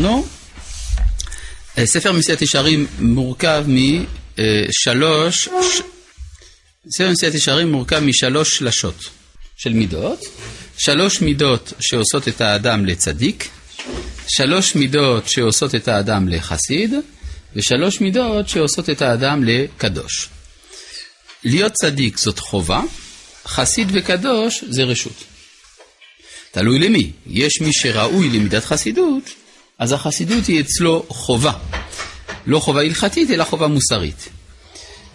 אמרנו. אה, ספר מסיעת ישרים מורכב משלוש, ספר מסיעת ישרים מורכב משלוש שלשות של מידות, שלוש מידות שעושות את האדם לצדיק, שלוש מידות שעושות את האדם לחסיד, ושלוש מידות שעושות את האדם לקדוש. להיות צדיק זאת חובה, חסיד וקדוש זה רשות. תלוי למי. יש מי שראוי למידת חסידות, אז החסידות היא אצלו חובה. לא חובה הלכתית, אלא חובה מוסרית.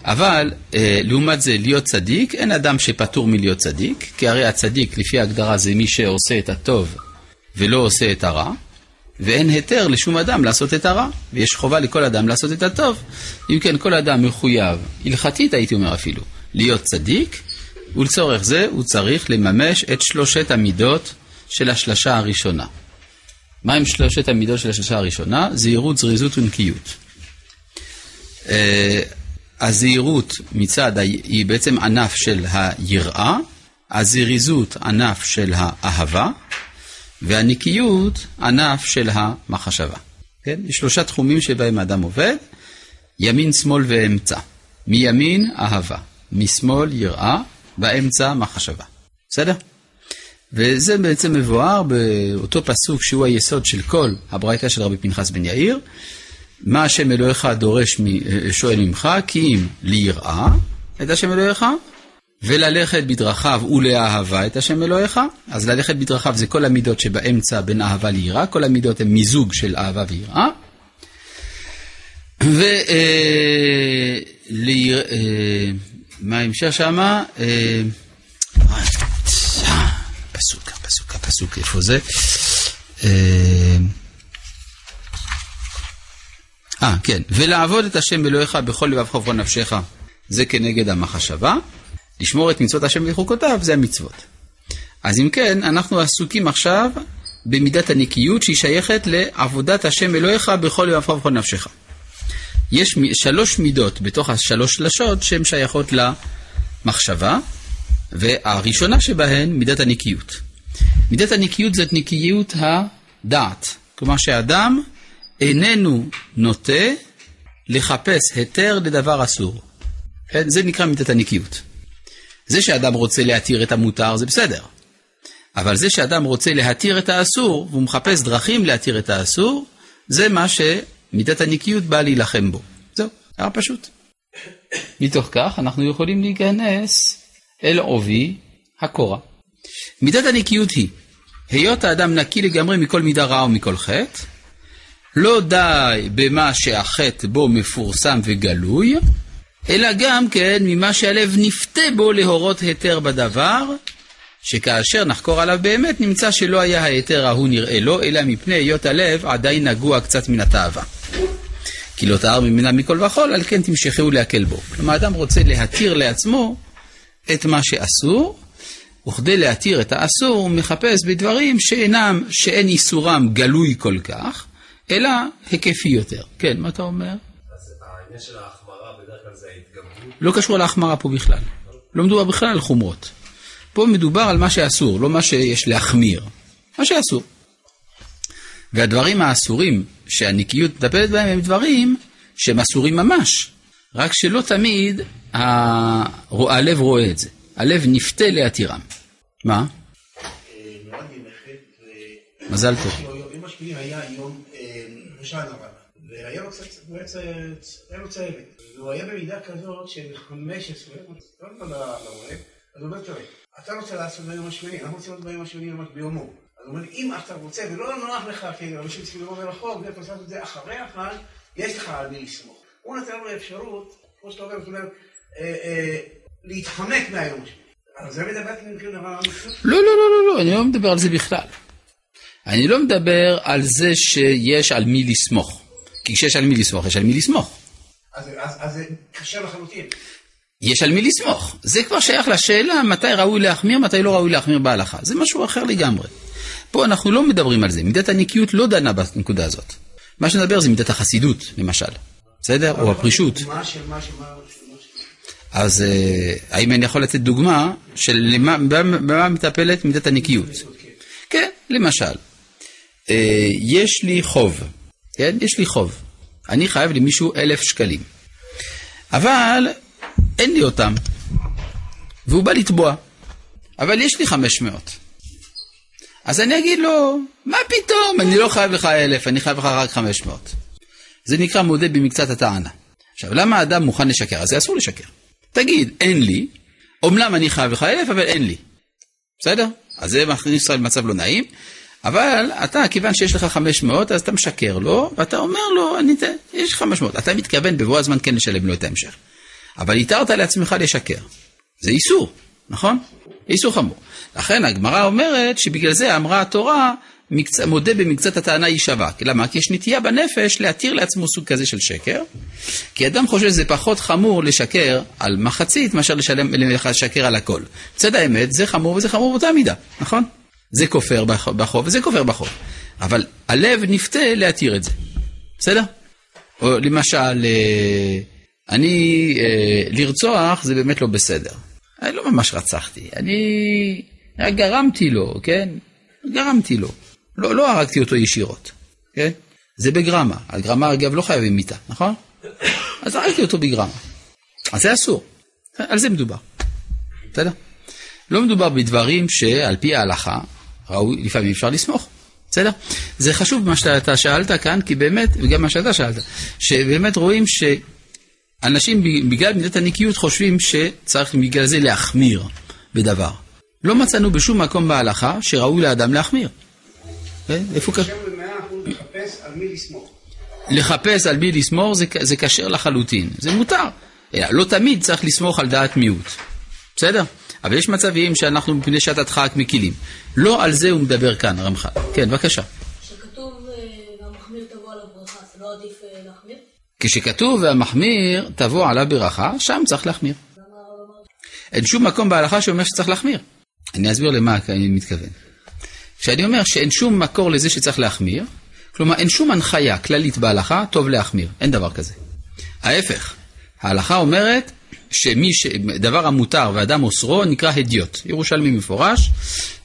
אבל אה, לעומת זה, להיות צדיק, אין אדם שפטור מלהיות צדיק, כי הרי הצדיק, לפי ההגדרה, זה מי שעושה את הטוב ולא עושה את הרע, ואין היתר לשום אדם לעשות את הרע, ויש חובה לכל אדם לעשות את הטוב. אם כן, כל אדם מחויב, הלכתית הייתי אומר אפילו, להיות צדיק, ולצורך זה הוא צריך לממש את שלושת המידות של השלשה הראשונה. מהם שלושת המידות של השלשה הראשונה? זהירות, זריזות ונקיות. אה, הזהירות מצד היא בעצם ענף של היראה, הזריזות ענף של האהבה, והנקיות ענף של המחשבה. כן? יש שלושה תחומים שבהם האדם עובד, ימין, שמאל ואמצע. מימין, אהבה. משמאל, יראה, באמצע, מחשבה. בסדר? וזה בעצם מבואר באותו פסוק שהוא היסוד של כל הברייתא של רבי פנחס בן יאיר. מה השם אלוהיך דורש, שואל ממך, כי אם ליראה את השם אלוהיך, וללכת בדרכיו ולאהבה את השם אלוהיך, אז ללכת בדרכיו זה כל המידות שבאמצע בין אהבה ליראה, כל המידות הן מיזוג של אהבה ויראה. ומה אה, ההמשך שמה? אה, פסוק, פסוק, פסוק, איפה זה? אה, אה, כן, ולעבוד את השם אלוהיך בכל לבבך ובכל נפשך, זה כנגד המחשבה. לשמור את מצוות השם וחוקותיו זה המצוות. אז אם כן, אנחנו עסוקים עכשיו במידת הנקיות שהיא שייכת לעבודת השם אלוהיך בכל לבבך ובכל נפשך. יש שלוש מידות בתוך השלוש שלשות שהן שייכות למחשבה, והראשונה שבהן מידת הנקיות. מידת הנקיות זאת נקיות הדעת, כלומר שאדם איננו נוטה לחפש היתר לדבר אסור. כן? זה נקרא מידת הנקיות. זה שאדם רוצה להתיר את המותר זה בסדר, אבל זה שאדם רוצה להתיר את האסור והוא מחפש דרכים להתיר את האסור, זה מה שמידת הנקיות באה להילחם בו. זהו, היה פשוט. מתוך כך אנחנו יכולים להיכנס אל עובי הקורה. מידת הנקיות היא, היות האדם נקי לגמרי מכל מידה רעה ומכל חטא, לא די במה שהחטא בו מפורסם וגלוי, אלא גם כן ממה שהלב נפתה בו להורות היתר בדבר, שכאשר נחקור עליו באמת נמצא שלא היה ההיתר ההוא נראה לו, אלא מפני היות הלב עדיין נגוע קצת מן התאווה. כי לא טהר ממנה מכל וכול, על כן תמשכהו להקל בו. כלומר, אדם רוצה להתיר לעצמו את מה שאסור, וכדי להתיר את האסור הוא מחפש בדברים שאינם, שאין איסורם גלוי כל כך, אלא היקפי יותר. כן, מה אתה אומר? אז העניין של ההחמרה בדרך כלל זה ההתגברות? לא קשור להחמרה פה בכלל. לא מדובר בכלל על חומרות. פה מדובר על מה שאסור, לא מה שיש להחמיר. מה שאסור. והדברים האסורים שהנקיות מטפלת בהם הם דברים שהם אסורים ממש, רק שלא תמיד הלב רואה את זה. הלב נפתה להתירם. מה? מזל טוב. אמא שלי היה יום ראשון הרב, והיה לו לו צהבת, והוא היה במידה כזאת של 15, לא נתן להורה, אז הוא אומר, תראה, אתה רוצה לעשות ביום השמיני, אנחנו רוצים לעשות ביום השמיני ממש ביומו. אז הוא אומר, אם אתה רוצה, ולא נוח לך, כי אנשים צריכים לבוא מרחוק, ואתה עושה את זה אחרי החג, יש לך על מי לסמוך. הוא נתן לנו אפשרות, כמו שאתה אומר, זאת אומרת, להתחמק מהיום השמיני. לא, לא, לא, לא, לא, אני לא מדבר על זה בכלל. אני לא מדבר על זה שיש על מי לסמוך. כי כשיש על מי לסמוך, יש על מי לסמוך. אז זה קשה לחלוטין. יש על מי לסמוך. זה כבר שייך לשאלה מתי ראוי להחמיר, מתי לא ראוי להחמיר בהלכה. זה משהו אחר לגמרי. פה אנחנו לא מדברים על זה. מידת הנקיות לא דנה בנקודה הזאת. מה שנדבר זה מידת החסידות, למשל. בסדר? או הפרישות. מה של מה של מה אז אה, האם אני יכול לתת דוגמה של במה מטפלת מידת הנקיות? כן, למשל, אה, יש לי חוב, כן? יש לי חוב. אני חייב למישהו אלף שקלים. אבל אין לי אותם, והוא בא לתבוע. אבל יש לי חמש מאות. אז אני אגיד לו, מה פתאום, אני לא חייב לך אלף, אני חייב לך רק חמש מאות. זה נקרא מודה במקצת הטענה. עכשיו, למה האדם מוכן לשקר? אז זה אסור לשקר. תגיד, אין לי, אומנם אני חייב לך אלף, אבל אין לי. בסדר? אז זה מכניס אותך למצב לא נעים, אבל אתה, כיוון שיש לך 500, אז אתה משקר לו, ואתה אומר לו, אני, יש לך 500. אתה מתכוון בבוא הזמן כן לשלם לו את ההמשך. אבל התרת לעצמך לשקר. זה איסור, נכון? איסור חמור. לכן הגמרא אומרת שבגלל זה אמרה התורה, מקצ... מודה במקצת הטענה יישבע. למה? כי יש נטייה בנפש להתיר לעצמו סוג כזה של שקר, כי אדם חושב שזה פחות חמור לשקר על מחצית מאשר לשלם, לשקר על הכל. בצד האמת, זה חמור וזה חמור באותה מידה, נכון? זה כופר בחוב וזה כופר בחוב. אבל הלב נפתה להתיר את זה, בסדר? או למשל, אה, אני, אה, לרצוח זה באמת לא בסדר. אני לא ממש רצחתי, אני רק גרמתי לו, כן? גרמתי לו. לא, לא הרגתי אותו ישירות, כן? זה בגרמה. על גרמה אגב לא חייבים מיתה, נכון? אז הרגתי אותו בגרמה. אז זה אסור. על זה מדובר. בסדר? לא מדובר בדברים שעל פי ההלכה ראוי, לפעמים אפשר לסמוך. בסדר? זה חשוב מה שאתה שאלת כאן, כי באמת, וגם מה שאתה שאלת, שבאמת רואים שאנשים בגלל מידת הנקיות חושבים שצריך בגלל זה להחמיר בדבר. לא מצאנו בשום מקום בהלכה שראוי לאדם להחמיר. כן? איפה כ... לחפש על מי לסמוך. לחפש על מי לסמוך זה כשר לחלוטין, זה מותר. לא תמיד צריך לסמוך על דעת מיעוט, בסדר? אבל יש מצבים שאנחנו מפני שעת הדחק מקילים. לא על זה הוא מדבר כאן, רמח"ל. כן, בבקשה. כשכתוב אה, והמחמיר תבוא עליו ברכה, זה לא עדיף אה, להחמיר? כשכתוב והמחמיר תבוא עליו ברכה, שם צריך להחמיר. אין שום מקום בהלכה שאומר שצריך להחמיר. אני אסביר למה אני מתכוון. כשאני אומר שאין שום מקור לזה שצריך להחמיר, כלומר אין שום הנחיה כללית בהלכה, טוב להחמיר, אין דבר כזה. ההפך, ההלכה אומרת שמי שדבר המותר ואדם אוסרו נקרא הדיוט, ירושלמי מפורש,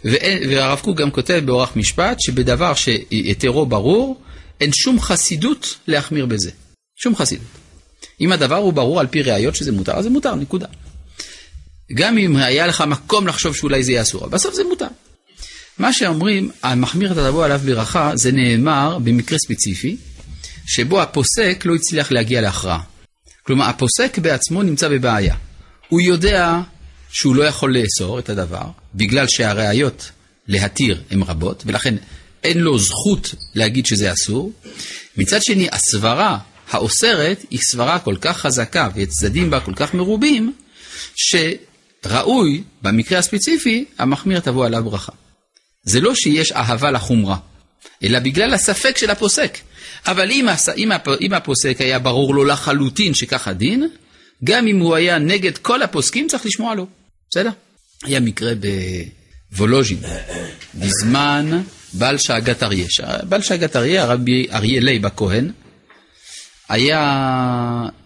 והרב קוק גם כותב באורח משפט שבדבר שהיתרו ברור, אין שום חסידות להחמיר בזה, שום חסידות. אם הדבר הוא ברור על פי ראיות שזה מותר, אז זה מותר, נקודה. גם אם היה לך מקום לחשוב שאולי זה יהיה אסור, בסוף זה מותר. מה שאומרים, המחמיר אתה תבוא עליו ברכה, זה נאמר במקרה ספציפי, שבו הפוסק לא הצליח להגיע להכרעה. כלומר, הפוסק בעצמו נמצא בבעיה. הוא יודע שהוא לא יכול לאסור את הדבר, בגלל שהראיות להתיר הן רבות, ולכן אין לו זכות להגיד שזה אסור. מצד שני, הסברה האוסרת היא סברה כל כך חזקה וצדדים בה כל כך מרובים, שראוי, במקרה הספציפי, המחמיר תבוא עליו ברכה. זה לא שיש אהבה לחומרה, אלא בגלל הספק של הפוסק. אבל אם, אם, אם הפוסק היה ברור לו לחלוטין שכך הדין, גם אם הוא היה נגד כל הפוסקים, צריך לשמוע לו. בסדר? היה מקרה בוולוז'ין, בזמן בעל שאגת אריה. בעל שאגת אריה, הרבי אריה לייב הכהן, היה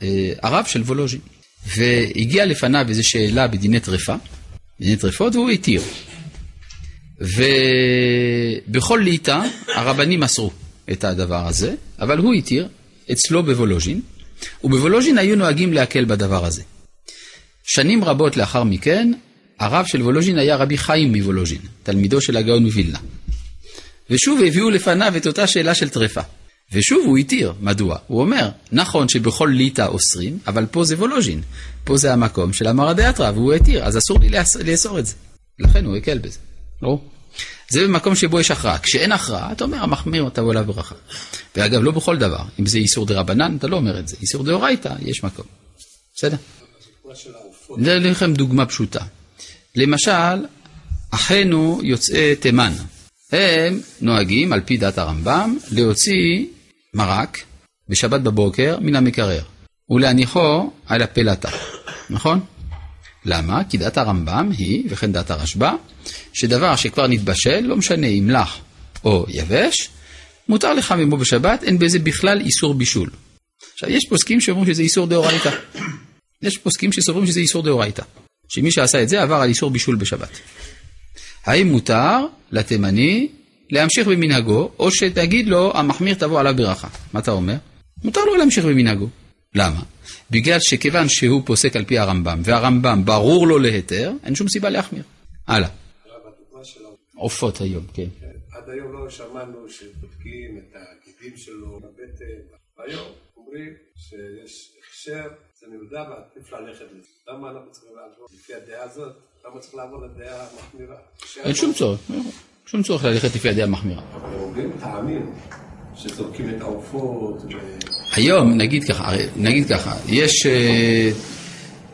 אה, הרב של וולוז'ין, והגיע לפניו איזו שאלה בדיני טרפה, בדיני טרפות, והוא התיר. ובכל ליטא הרבנים אסרו את הדבר הזה, אבל הוא התיר אצלו בוולוז'ין, ובוולוז'ין היו נוהגים להקל בדבר הזה. שנים רבות לאחר מכן, הרב של וולוז'ין היה רבי חיים מוולוז'ין, תלמידו של הגאון מווילנה. ושוב הביאו לפניו את אותה שאלה של טרפה. ושוב הוא התיר, מדוע? הוא אומר, נכון שבכל ליטא אוסרים, אבל פה זה וולוז'ין, פה זה המקום של המרא דאתרא, והוא התיר, אז אסור לי לאסור את זה. לכן הוא הקל בזה. לא? זה במקום שבו יש הכרעה. כשאין הכרעה, אתה אומר, המחמיר תבוא אליו ברכה. ואגב, לא בכל דבר. אם זה איסור דה רבנן, אתה לא אומר את זה. איסור דאורייתא, יש מקום. בסדר? אני אתן לכם דוגמה פשוטה. למשל, אחינו יוצאי תימן. הם נוהגים, על פי דת הרמב"ם, להוציא מרק בשבת בבוקר מן המקרר ולהניחו על הפלטה, נכון? למה? כי דת הרמב"ם היא, וכן דת הרשב"א, שדבר שכבר נתבשל, לא משנה אם לח או יבש, מותר לך עמו בשבת, אין בזה בכלל איסור בישול. עכשיו, יש פוסקים שאומרים שזה איסור דאורייתא. יש פוסקים שסוברים שזה איסור דאורייתא. שמי שעשה את זה עבר על איסור בישול בשבת. האם מותר לתימני להמשיך במנהגו, או שתגיד לו, המחמיר תבוא עליו ברכה. מה אתה אומר? מותר לו להמשיך במנהגו. למה? בגלל שכיוון שהוא פוסק על פי הרמב"ם, והרמב"ם ברור לו להיתר, אין שום סיבה להחמיר. הלאה. עופות היום, כן. עד היום לא שמענו שבודקים את הגידים שלו בבטן. היום אומרים שיש הכשר, זה מיודע ועדיף ללכת לזה. למה אנחנו צריכים לעבור לפי הדעה הזאת? למה צריך לעבור לדעה המחמירה? אין שום צורך, שום צורך ללכת לפי הדעה המחמירה. אומרים טעמים שזורקים את העופות ו... היום, נגיד ככה, נגיד ככה, יש, אה,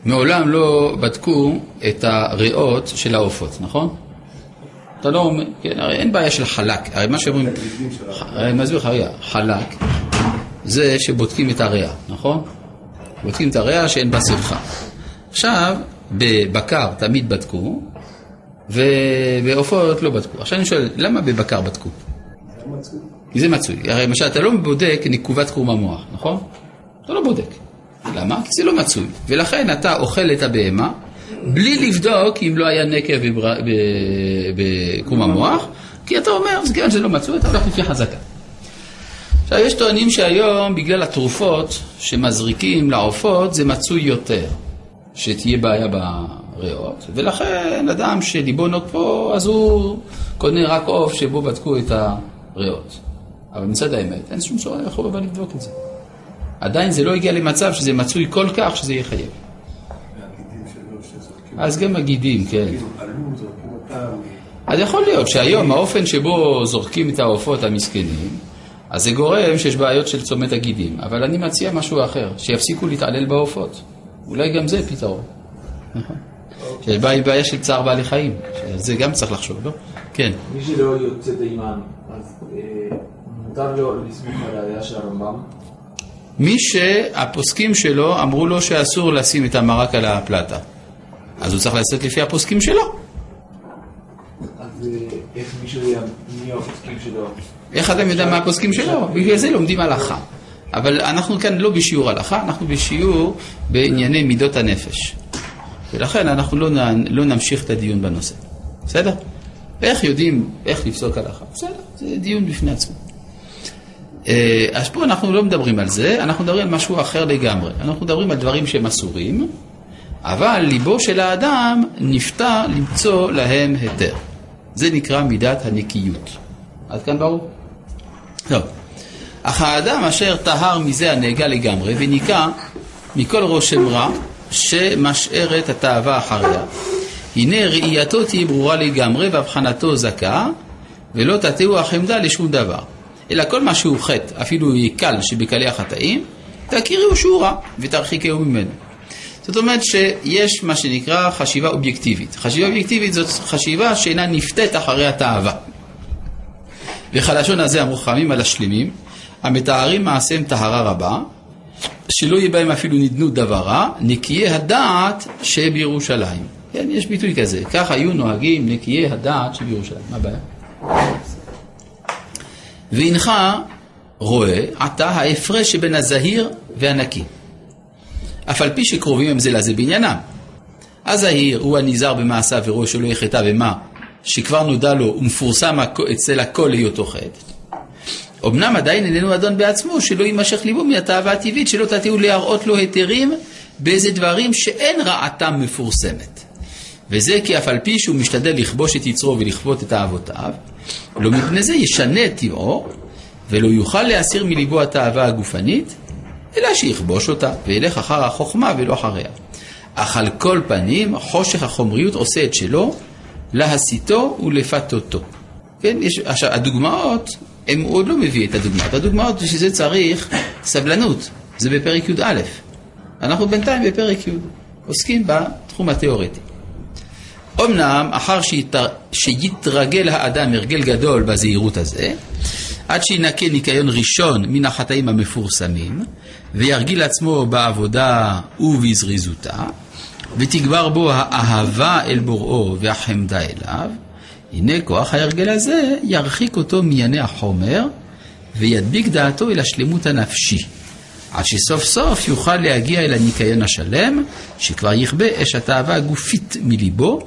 מעולם לא בדקו את הריאות של העופות, נכון? אתה לא אומר, כן, הרי אין בעיה של חלק, הרי מה שאומרים, אני מסביר לך, רגע, חלק זה שבודקים את הריאה, נכון? בודקים את הריאה שאין בה שמחה. עכשיו, בבקר תמיד בדקו, ובעופות לא בדקו. עכשיו אני שואל, למה בבקר בדקו? זה מצוי. זה. הרי למשל, אתה לא בודק נקובת קרום המוח, נכון? אתה לא בודק. למה? כי זה לא מצוי. ולכן אתה אוכל את הבהמה בלי לבדוק אם לא היה נקב בבר- בקרום המוח, כי אתה אומר, אז כיוון שזה לא מצוי, אתה הולך לפי חזקה. עכשיו, יש טוענים שהיום, בגלל התרופות שמזריקים לעופות, זה מצוי יותר, שתהיה בעיה בריאות, ולכן אדם שליבו נוג פה, אז הוא קונה רק עוף שבו בדקו את הריאות. אבל מצד האמת, אין שום צורך חובה לבדוק את זה. עדיין זה לא הגיע למצב שזה מצוי כל כך שזה יחייב. שלו שזורקים אז גם הגידים, כן. כאילו. אז יכול להיות שהיום האופן שבו זורקים את העופות המסכנים, אז זה גורם שיש בעיות של צומת הגידים. אבל אני מציע משהו אחר, שיפסיקו להתעלל בעופות. אולי גם זה פתרון. נכון. שיש בעיה של צער בעלי חיים, זה גם צריך לחשוב, לא? כן. מי שלא יוצא תימן, אז אה, מותר לו לסמוך על הראייה של הרמב"ם? מי שהפוסקים שלו אמרו לו שאסור לשים את המרק על הפלטה, אז הוא צריך לעשות לפי הפוסקים שלו. אז אה, איך מישהו יודע מי הפוסקים שלו? איך אתם יודעים מה הפוסקים שלו? בגלל זה לומדים הלכה. אבל אנחנו כאן לא בשיעור הלכה, אנחנו בשיעור בענייני מידות הנפש. ולכן אנחנו לא, נ, לא נמשיך את הדיון בנושא. בסדר? איך יודעים איך לפסוק הלכה? בסדר, זה דיון בפני עצמו. אה, אז פה אנחנו לא מדברים על זה, אנחנו מדברים על משהו אחר לגמרי. אנחנו מדברים על דברים שהם אסורים, אבל ליבו של האדם נפתע למצוא להם היתר. זה נקרא מידת הנקיות. עד כאן ברור? טוב. אך האדם אשר טהר מזה הנהגה לגמרי וניקה מכל רושם רע שמשאר את התאווה אחריה. הנה ראייתו תהיה ברורה לגמרי והבחנתו זכה ולא תטעו החמדה לשום דבר. אלא כל מה שהוא חטא, אפילו יקל שבקלי החטאים, תכירו שהוא רע ותרחיקהו ממנו. זאת אומרת שיש מה שנקרא חשיבה אובייקטיבית. חשיבה אובייקטיבית זאת חשיבה שאינה נפתית אחרי התאווה. וכלשון הזה אמרו חכמים על השלמים, המתארים מעשיהם טהרה רבה, שלא יהיה בהם אפילו נדנות דבר רע, נקיי הדעת שבירושלים. כן, יש ביטוי כזה, כך היו נוהגים נקיי הדעת שבירושלים. מה הבעיה? והנך רואה עתה ההפרש שבין הזהיר והנקי. אף על פי שקרובים הם זה לזה בעניינם. הזהיר הוא הנזהר במעשיו ורואה שלא יחטא במה שכבר נודע לו ומפורסם אצל הכל היותו חטא. אמנם עדיין איננו אדון בעצמו, שלא יימשך ליבו מהתאווה הטבעית, שלא תתיעו להראות לו היתרים באיזה דברים שאין רעתם מפורסמת. וזה כי אף על פי שהוא משתדל לכבוש את יצרו ולכפות את אהבותיו, לא מפני זה ישנה את טבעו, ולא יוכל להסיר מליבו התאווה הגופנית, אלא שיכבוש אותה, וילך אחר החוכמה ולא אחריה. אך על כל פנים, חושך החומריות עושה את שלו, להסיתו ולפתותו. כן, יש, עכשיו, הדוגמאות, הם עוד לא מביא את הדוגמאות. הדוגמאות, זה צריך סבלנות. זה בפרק י"א. אנחנו בינתיים בפרק י', עוסקים בתחום התיאורטי. אמנם, אחר שיתר, שיתרגל האדם הרגל גדול בזהירות הזה, עד שינקה ניקיון ראשון מן החטאים המפורסמים, וירגיל עצמו בעבודה ובזריזותה, ותגבר בו האהבה אל בוראו והחמדה אליו, הנה כוח ההרגל הזה ירחיק אותו מענייני החומר, וידביק דעתו אל השלמות הנפשי, עד שסוף סוף יוכל להגיע אל הניקיון השלם, שכבר יכבה אש התאווה הגופית מליבו,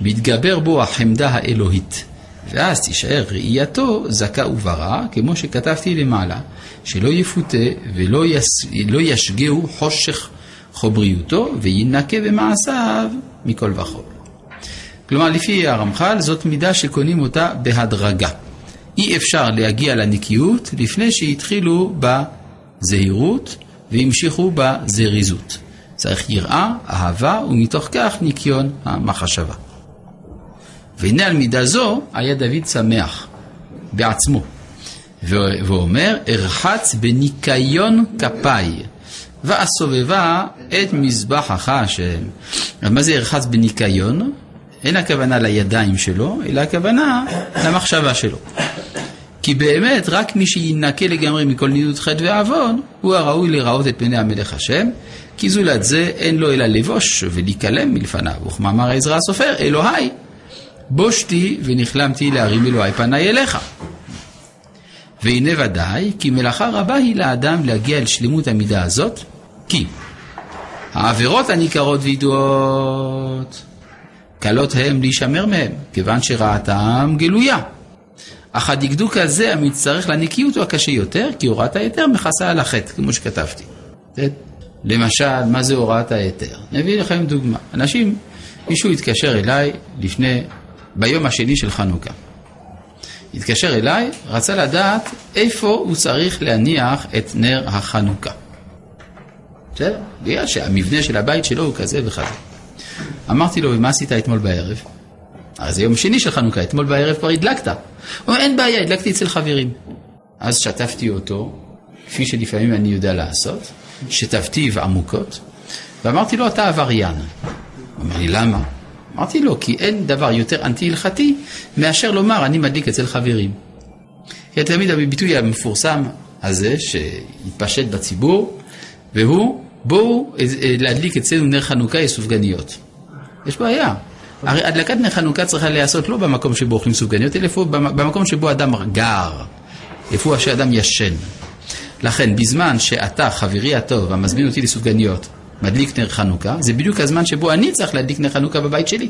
ויתגבר בו החמדה האלוהית. ואז תישאר ראייתו זכה וברא, כמו שכתבתי למעלה, שלא יפותה ולא יס... לא ישגהו חושך חובריותו, וינקה במעשיו מכל וכל. כלומר, לפי הרמח"ל, זאת מידה שקונים אותה בהדרגה. אי אפשר להגיע לנקיות לפני שהתחילו בזהירות והמשיכו בזריזות. צריך יראה, אהבה, ומתוך כך ניקיון המחשבה. והנה על מידה זו היה דוד שמח בעצמו, ואומר, ארחץ בניקיון כפיי, ואסובבה את מזבחך השם. מה זה ארחץ בניקיון? אין הכוונה לידיים שלו, אלא הכוונה למחשבה שלו. כי באמת, רק מי שינקה לגמרי מכל נידות חטא ועוון, הוא הראוי לראות את פני המלך השם, כי זולת זה אין לו אלא לבוש ולהיכלם מלפניו. וכמאמר עזרא הסופר, אלוהי, בושתי ונכלמתי להרים אלוהי פניי אליך. והנה ודאי, כי מלאכה רבה היא לאדם להגיע אל שלמות המידה הזאת, כי העבירות הניכרות וידועות, קלות הם להישמר מהם, כיוון שראתם גלויה. אך הדקדוק הזה המצטרך לנקיות הוא הקשה יותר, כי הוראת ההיתר מכסה על החטא, כמו שכתבתי. למשל, מה זה הוראת ההיתר? נביא לכם דוגמה. אנשים, מישהו התקשר אליי לפני, ביום השני של חנוכה. התקשר אליי, רצה לדעת איפה הוא צריך להניח את נר החנוכה. בסדר? בגלל שהמבנה של הבית שלו הוא כזה וכזה. אמרתי לו, ומה עשית אתמול בערב? הרי זה יום שני של חנוכה, אתמול בערב כבר הדלקת. הוא אומר, אין בעיה, הדלקתי אצל חברים. אז שטפתי אותו, כפי שלפעמים אני יודע לעשות, שטפתיו עמוקות, ואמרתי לו, אתה עבריין. הוא אומר לי, למה? אמרתי לו, כי אין דבר יותר אנטי-הלכתי מאשר לומר, אני מדליק אצל חברים. כי תמיד הביטוי המפורסם הזה, שהתפשט בציבור, והוא, בואו אה, להדליק אצלנו נר חנוכה יש סופגניות. יש בעיה. הרי הדלקת נר חנוכה צריכה להיעשות לא במקום שבו אוכלים סופגניות, אלא במקום שבו אדם גר, איפה שאדם ישן. לכן, בזמן שאתה, חברי הטוב, המזמין אותי לסופגניות, מדליק נר חנוכה, זה בדיוק הזמן שבו אני צריך להדליק נר חנוכה בבית שלי.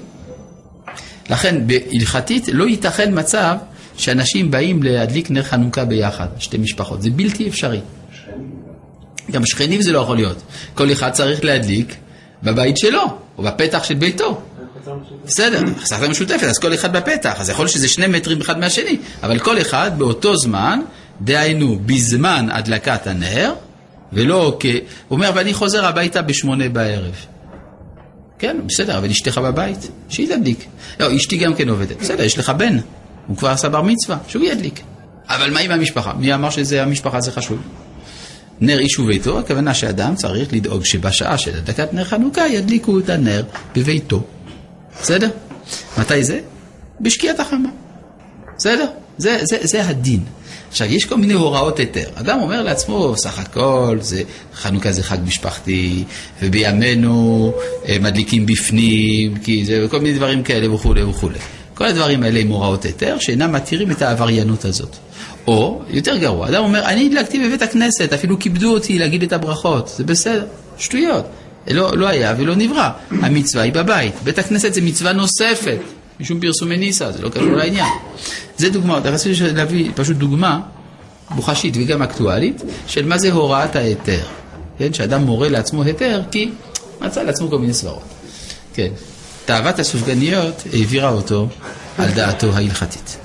לכן, בהלכתית לא ייתכן מצב שאנשים באים להדליק נר חנוכה ביחד, שתי משפחות. זה בלתי אפשרי. גם שכנים זה לא יכול להיות. כל אחד צריך להדליק בבית שלו, או בפתח של ביתו. בסדר, חסכת משותפת, אז כל אחד בפתח, אז יכול להיות שזה שני מטרים אחד מהשני, אבל כל אחד באותו זמן, דהיינו בזמן הדלקת הנר, ולא כ... הוא אומר, ואני חוזר הביתה בשמונה בערב. כן, בסדר, אבל אשתך בבית, שהיא תדליק. לא, אשתי גם כן עובדת. בסדר, יש לך בן, הוא כבר עשה בר מצווה, שהוא ידליק. אבל מה עם המשפחה? מי אמר שהמשפחה זה חשוב? נר איש וביתו, הכוונה שאדם צריך לדאוג שבשעה של הדלקת נר חנוכה ידליקו את הנר בביתו. בסדר? מתי זה? בשקיעת החמה. בסדר? זה, זה, זה הדין. עכשיו, יש כל מיני הוראות היתר. אדם אומר לעצמו, סך הכל, זה, חנוכה זה חג משפחתי, ובימינו אה, מדליקים בפנים, כי זה, וכל מיני דברים כאלה וכולי וכולי. כל הדברים האלה עם הוראות היתר, שאינם מתירים את העבריינות הזאת. או, יותר גרוע, אדם אומר, אני הדלקתי בבית הכנסת, אפילו כיבדו אותי להגיד את הברכות, זה בסדר, שטויות. לא, לא היה ולא נברא. המצווה היא בבית. בית הכנסת זה מצווה נוספת, משום פרסומי ניסה, זה לא קשור לעניין. זה דוגמאות, רציתי להביא פשוט דוגמה מוחשית וגם אקטואלית של מה זה הוראת ההיתר. כן, שאדם מורה לעצמו היתר כי מצא לעצמו כל מיני סברות. כן, תאוות הסופגניות העבירה אותו על דעתו ההלכתית.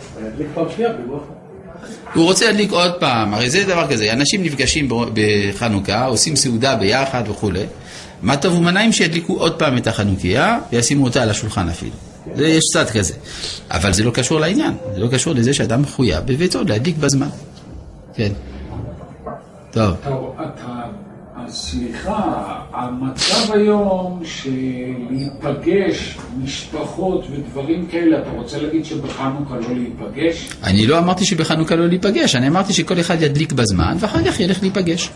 הוא רוצה להדליק עוד פעם, הרי זה דבר כזה, אנשים נפגשים בחנוכה, עושים סעודה ביחד וכולי, מה טוב ומנעים שידליקו עוד פעם את החנוכיה וישימו אותה על השולחן אפילו. זה יש צד כזה. אבל זה לא קשור לעניין, זה לא קשור לזה שאדם מחויב בביתו להדליק בזמן. כן. טוב. סליחה, המצב היום של להיפגש, משפחות ודברים כאלה, אתה רוצה להגיד שבחנוכה לא להיפגש? אני לא אמרתי שבחנוכה לא להיפגש, אני אמרתי שכל אחד ידליק בזמן ואחר כך ילך להיפגש.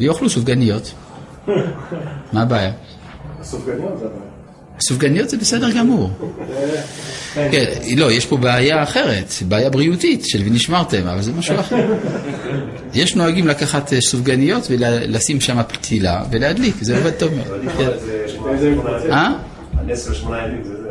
ויאכלו סופגניות. מה הבעיה? הסופגניות זה הבעיה. סופגניות זה בסדר גמור. כן, לא, יש פה בעיה אחרת, בעיה בריאותית של ונשמרתם, אבל זה משהו אחר. יש נוהגים לקחת אה, סופגניות ולשים שם פתילה ולהדליק, זה עובד טוב מאוד. כן. אה? עד עשר שמונה ימים זה זה.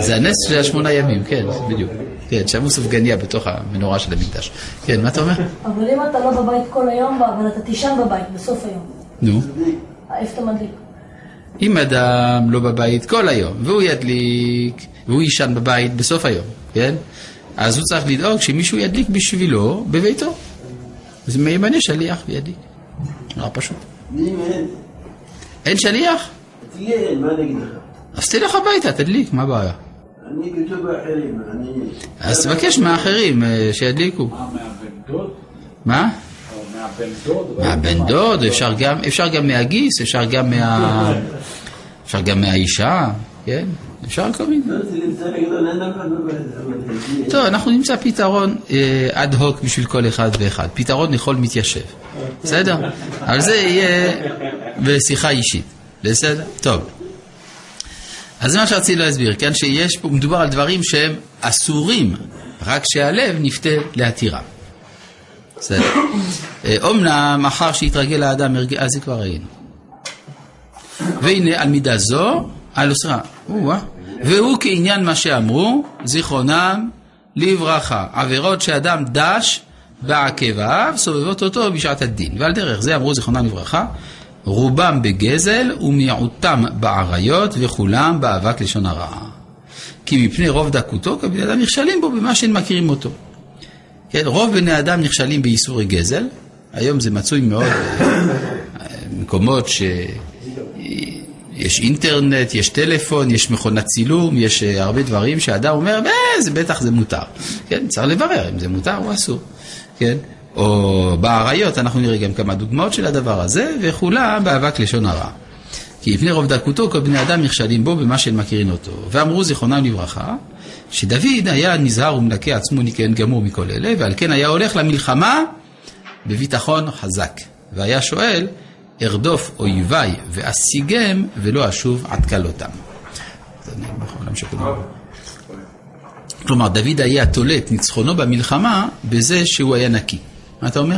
זה הנס של השמונה ימים, כן, בדיוק. כן, שמו סופגניה בתוך המנורה של המקדש. כן, מה אתה אומר? אבל אם אתה לא בבית כל היום, אבל אתה תישן בבית בסוף היום, נו. איפה אתה מדליק? אם אדם לא בבית כל היום, והוא ידליק, והוא יישן בבית בסוף היום, כן? אז הוא צריך לדאוג שמישהו ידליק בשבילו בביתו. אז ימנה שליח וידליק. נורא פשוט. אין שליח? תהיה, מה אני אגיד לך? אז תלך הביתה, תדליק, מה הבעיה? אני כתוב באחרים, אני... אז תבקש מהאחרים אה, שידליקו. מה, מהבן דוד? מה? או מהבן דוד? דוד, אפשר גם, מהגיס, אפשר גם מה... אפשר גם מהאישה, כן? אפשר כל מיני. לא. טוב, אנחנו נמצא פתרון אה, אד הוק בשביל כל אחד ואחד. פתרון לכל מתיישב. בסדר? אבל זה יהיה בשיחה אישית. בסדר? טוב. אז זה מה שרציתי להסביר, כן? שיש פה, מדובר על דברים שהם אסורים, רק שהלב נפתה להתירם. בסדר. אה, אומנם, אחר שהתרגל האדם, אז זה כבר ראינו. והנה על מידה זו, על אוסרה, או-אה. והוא כעניין מה שאמרו, זיכרונם לברכה. עבירות שאדם דש בעקביו, סובבות אותו בשעת הדין. ועל דרך זה אמרו זיכרונם לברכה, רובם בגזל ומיעוטם בעריות וכולם באבק לשון הרע. כי מפני רוב דקותו, כי בני אדם נכשלים בו במה שהם מכירים אותו. כן, רוב בני אדם נכשלים באיסורי גזל, היום זה מצוי מאוד במקומות שיש אינטרנט, יש טלפון, יש מכונת צילום, יש אה, הרבה דברים שאדם אומר, "אה, זה בטח זה מותר. כן, צריך לברר אם זה מותר או אסור. כן, או באריות, אנחנו נראה גם כמה דוגמאות של הדבר הזה, וכולם באבק לשון הרע. כי לפני רוב דקותו כל בני אדם נכשלים בו במה שהם מכירים אותו. ואמרו זיכרונם לברכה, שדוד היה נזהר ומנקה עצמו ניקיון גמור מכל אלה, ועל כן היה הולך למלחמה בביטחון חזק. והיה שואל, ארדוף אויביי ואשיגם ולא אשוב עד כלותם. כלומר, דוד היה תולה את ניצחונו במלחמה בזה שהוא היה נקי. מה אתה אומר?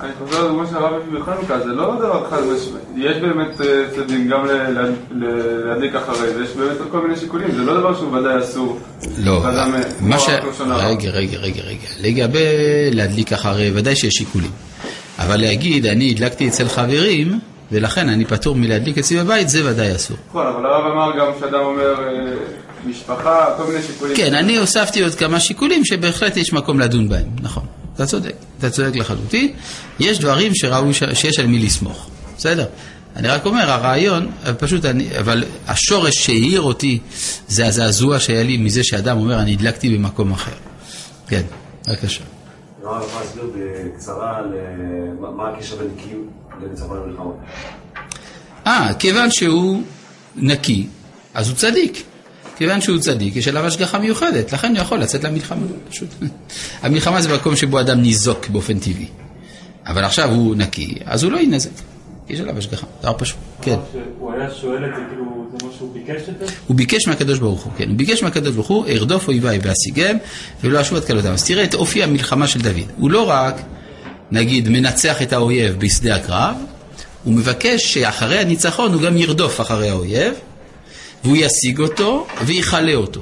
אני חוזר לדוגמה של הרב אבי בחנוכה, זה לא דבר חד משמעי. יש באמת אה, צדדים גם להדליק אחרי זה, יש באמת כל מיני שיקולים, זה לא דבר שהוא ודאי אסור. לא, מה ש... רגע, רגע, רגע, רגע. לגבי להדליק אחרי, ודאי שיש שיקולים. אבל להגיד, אני הדלקתי אצל חברים, ולכן אני פטור מלהדליק אצלי בבית, זה ודאי אסור. נכון, אבל הרב אמר גם שאדם אומר אה, משפחה, כל מיני שיקולים. כן, אני הוספתי עוד כמה שיקולים שבהחלט יש מקום לדון בהם, נכון. אתה צודק, אתה צודק לחלוטין. יש דברים שראוי ש... שיש על מי לסמוך, בסדר? אני רק אומר, הרעיון, פשוט אני, אבל השורש שהעיר אותי זה הזעזוע שהיה לי מזה שאדם אומר, אני הדלקתי במקום אחר. כן, בבקשה. הרב יכול להסביר בקצרה ל- מה- הקשר בין קיום לניצחון במלחמות. אה, כיוון שהוא נקי, אז הוא צדיק. כיוון שהוא צדיק, יש עליו השגחה מיוחדת, לכן הוא יכול לצאת למלחמה, פשוט. המלחמה זה מקום שבו אדם ניזוק באופן טבעי. אבל עכשיו הוא נקי, אז הוא לא יינזק. יש עליו השגחה, דבר פשוט. כן. הוא היה שואל את זה, כאילו, זה מה שהוא ביקש את זה? הוא ביקש מהקדוש ברוך הוא, כן, הוא ביקש מהקדוש ברוך הוא, ארדוף אויביי ואשיגם ולא אשוב עד כלותם. אז תראה את אופי המלחמה של דוד. הוא לא רק, נגיד, מנצח את האויב בשדה הקרב, הוא מבקש שאחרי הניצחון הוא גם ירדוף אחרי האויב, והוא ישיג אותו ויכלה אותו.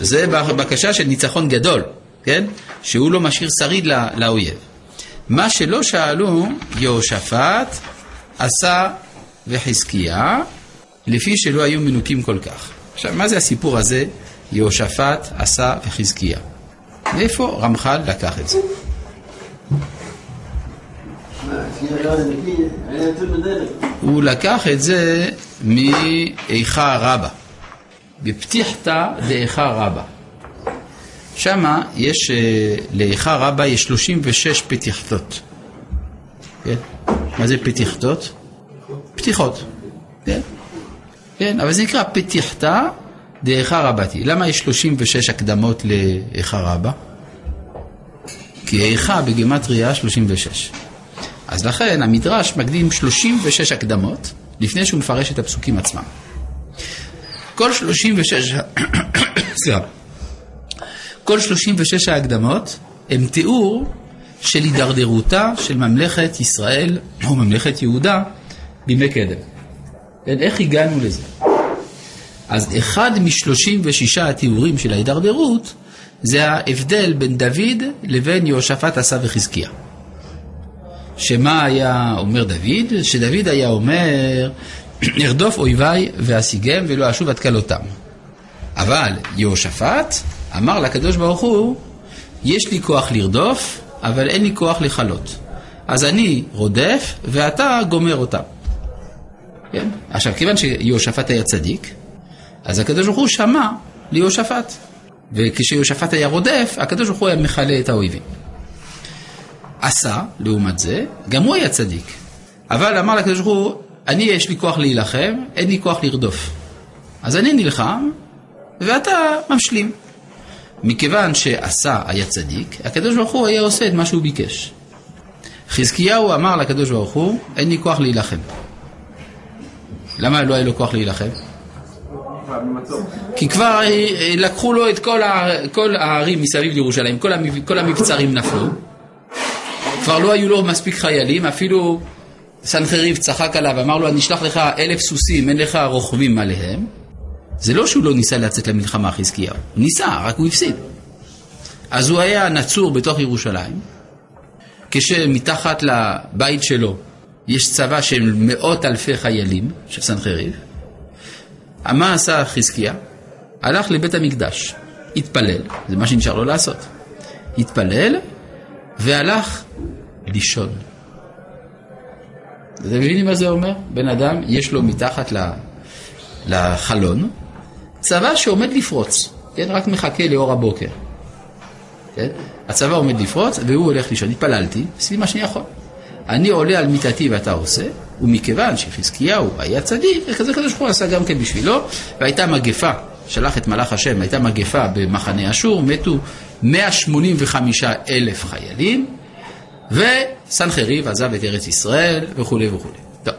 זה בעצם בקשה של... ניצחון גדול, כן? שהוא לא משאיר שריד לא- לאויב. מה שלא שאלו יהושפט, עשה וחזקיה, לפי שלא היו מנוקים כל כך. עכשיו, מה זה הסיפור הזה, יהושפט, עשה וחזקיה? מאיפה רמח"ל לקח את זה? לא. הוא לקח את זה מאיכה רבה, בפתיחתא דאיכה רבה. שמה יש, אה, לאיכה רבה יש 36 פתיחתות. כן? מה זה פתיחתות? פתיחות. כן? כן, אבל זה נקרא פתיחתא דאיכה רבתי. למה יש 36 הקדמות לאיכה רבה? כי איכה בגימטריה 36. אז לכן המדרש מקדים 36 הקדמות לפני שהוא מפרש את הפסוקים עצמם. כל 36, סליחה, כל 36 ההקדמות הם תיאור של הידרדרותה של ממלכת ישראל או ממלכת יהודה בימי קדם. כן, איך הגענו לזה? אז אחד משלושים ושישה התיאורים של ההידרדרות זה ההבדל בין דוד לבין יהושפט עשה וחזקיה. שמה היה אומר דוד? שדוד היה אומר, ארדוף אויביי ואשיגם ולא אשוב עד כלותם. אבל יהושפט אמר לקדוש ברוך הוא, יש לי כוח לרדוף, אבל אין לי כוח לכלות. אז אני רודף ואתה גומר אותם. כן? עכשיו, כיוון שיהושפט היה צדיק, אז הקדוש ברוך הוא שמע ליהושפט. וכשיהושפט היה רודף, הקדוש ברוך הוא היה מכלה את האויבים. עשה, לעומת זה, גם הוא היה צדיק. אבל אמר לקדוש ברוך הוא, אני יש לי כוח להילחם, אין לי כוח לרדוף. אז אני נלחם, ואתה משלים. מכיוון שעשה היה צדיק, הקדוש ברוך הוא היה עושה את מה שהוא ביקש. חזקיהו אמר לקדוש ברוך הוא, אין לי כוח להילחם. למה לא היה לו כוח להילחם? כי כבר אה, לקחו לו את כל, הערים מסביב לירושלים, כל המבצרים נפלו. כבר לא היו לו מספיק חיילים, אפילו סנחריב צחק עליו, אמר לו, אני אשלח לך אלף סוסים, אין לך רוכבים עליהם. זה לא שהוא לא ניסה לצאת למלחמה, חזקיהו. הוא ניסה, רק הוא הפסיד. אז הוא היה נצור בתוך ירושלים, כשמתחת לבית שלו יש צבא של מאות אלפי חיילים, של סנחריב. מה עשה חזקיה? הלך לבית המקדש, התפלל, זה מה שנשאר לו לעשות. התפלל והלך לישון. אתם מבינים מה זה אומר? בן אדם, יש לו מתחת לחלון צבא שעומד לפרוץ, כן? רק מחכה לאור הבוקר. כן? הצבא עומד לפרוץ והוא הולך לישון. התפללתי, עשיתי מה שאני יכול. אני עולה על מיטתי ואתה עושה, ומכיוון שחזקיהו היה צדיק, קדוש ברוך הוא עשה גם כן בשבילו, והייתה מגפה, שלח את מלאך השם, הייתה מגפה במחנה אשור, מתו 185 אלף חיילים, וסנחריב עזב את ארץ ישראל וכולי וכולי. טוב,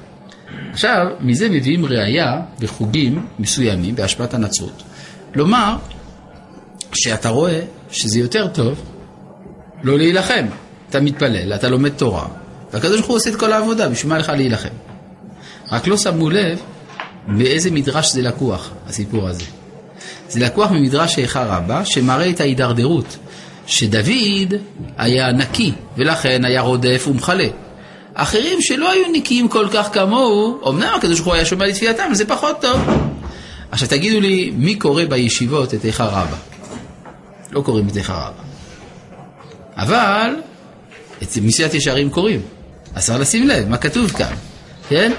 עכשיו, מזה מביאים ראייה בחוגים מסוימים, בהשפעת הנצרות, לומר שאתה רואה שזה יותר טוב לא להילחם. אתה מתפלל, אתה לומד תורה, והקדוש ברוך הוא עושה את כל העבודה, בשביל מה לך להילחם? רק לא שמו לב מאיזה מדרש זה לקוח, הסיפור הזה. זה לקוח ממדרש איכה רבה, שמראה את ההידרדרות, שדוד היה נקי, ולכן היה רודף ומכלה. אחרים שלא היו נקיים כל כך כמוהו, אמנם הקדוש ברוך הוא היה שומע לתפילתם, זה פחות טוב. עכשיו תגידו לי, מי קורא בישיבות את איכה רבה? לא קוראים את איכה רבה. אבל את מסיעת ישרים קוראים. אז צריך לשים לב, מה כתוב כאן, כן?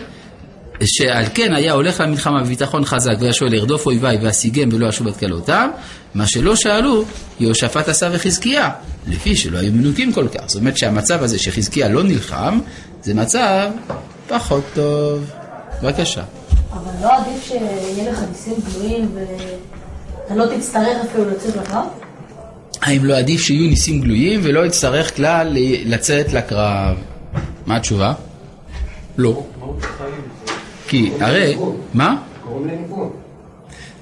שעל כן היה הולך למלחמה בביטחון חזק והיה שואל ארדוף אויביי ואשיגם ולא אשוב עד כלותם, מה שלא שאלו יהושפט עשה וחזקיה, לפי שלא היו מנוקים כל כך. זאת אומרת שהמצב הזה שחזקיה לא נלחם, זה מצב פחות טוב. בבקשה. אבל לא עדיף שיהיה לך ניסים גלויים ואתה לא תצטרך אפילו לצאת לקרב? האם לא עדיף שיהיו ניסים גלויים ולא יצטרך כלל לצאת לקרב? מה התשובה? לא. כי הרי, מה?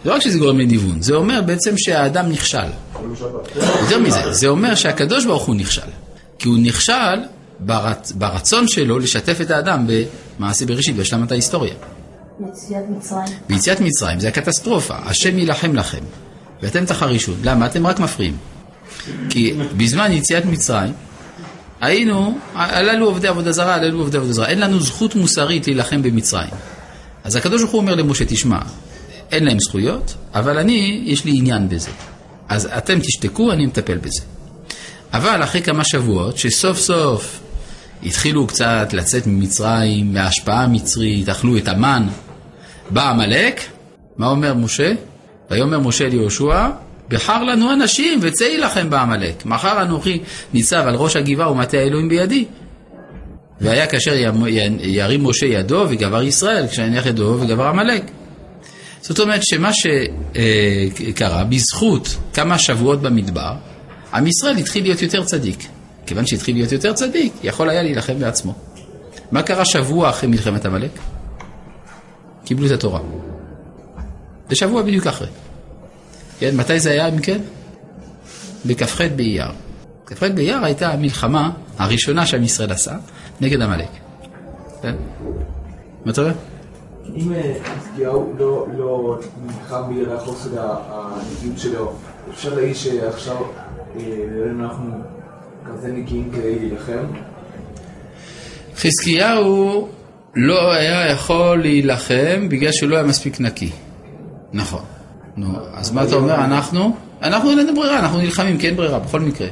זה לא רק שזה גורם לניוון, זה אומר בעצם שהאדם נכשל. יותר מזה, זה אומר שהקדוש ברוך הוא נכשל. כי הוא נכשל ברצ... ברצון שלו לשתף את האדם במעשה בראשית, בהשלמת ההיסטוריה. יציאת מצרים. ביציאת מצרים זה הקטסטרופה, השם יילחם לכם, ואתם תחרישו. למה? אתם רק מפריעים. כי בזמן יציאת מצרים, היינו, הללו עובדי עבודה זרה, הללו עובדי עבודה זרה. אין לנו זכות מוסרית להילחם במצרים. אז הקדוש ברוך הוא אומר למשה, תשמע, אין להם זכויות, אבל אני, יש לי עניין בזה. אז אתם תשתקו, אני מטפל בזה. אבל אחרי כמה שבועות, שסוף סוף התחילו קצת לצאת ממצרים, מההשפעה המצרית, אכלו את המן, בא עמלק, מה אומר משה? ויאמר משה ליהושע, בחר לנו אנשים וצא יילחם בעמלק. מחר אנוכי ניצב על ראש הגבעה ומטה האלוהים בידי. והיה כאשר ירים משה ידו וגבר ישראל, כשהניח ידו וגבר עמלק. זאת אומרת שמה שקרה, בזכות כמה שבועות במדבר, עם ישראל התחיל להיות יותר צדיק. כיוון שהתחיל להיות יותר צדיק, יכול היה להילחם בעצמו. מה קרה שבוע אחרי מלחמת עמלק? קיבלו את התורה. זה שבוע בדיוק אחרי. כן, מתי זה היה אם כן? בכ"ח באייר. כ"ח באייר הייתה המלחמה הראשונה שעם ישראל עשה נגד עמלק. כן? מה אתה אומר? אם אה, חזקיהו לא, לא נלחם בגלל חוסר הנקיות שלו, אפשר להגיד שעכשיו אה, אנחנו כזה נקיים כדי להילחם? חזקיהו לא היה יכול להילחם בגלל שהוא לא היה מספיק נקי. נכון. נו, אז מה אתה אומר? אנחנו? אנחנו אין לנו ברירה, אנחנו נלחמים, כי אין ברירה, בכל מקרה.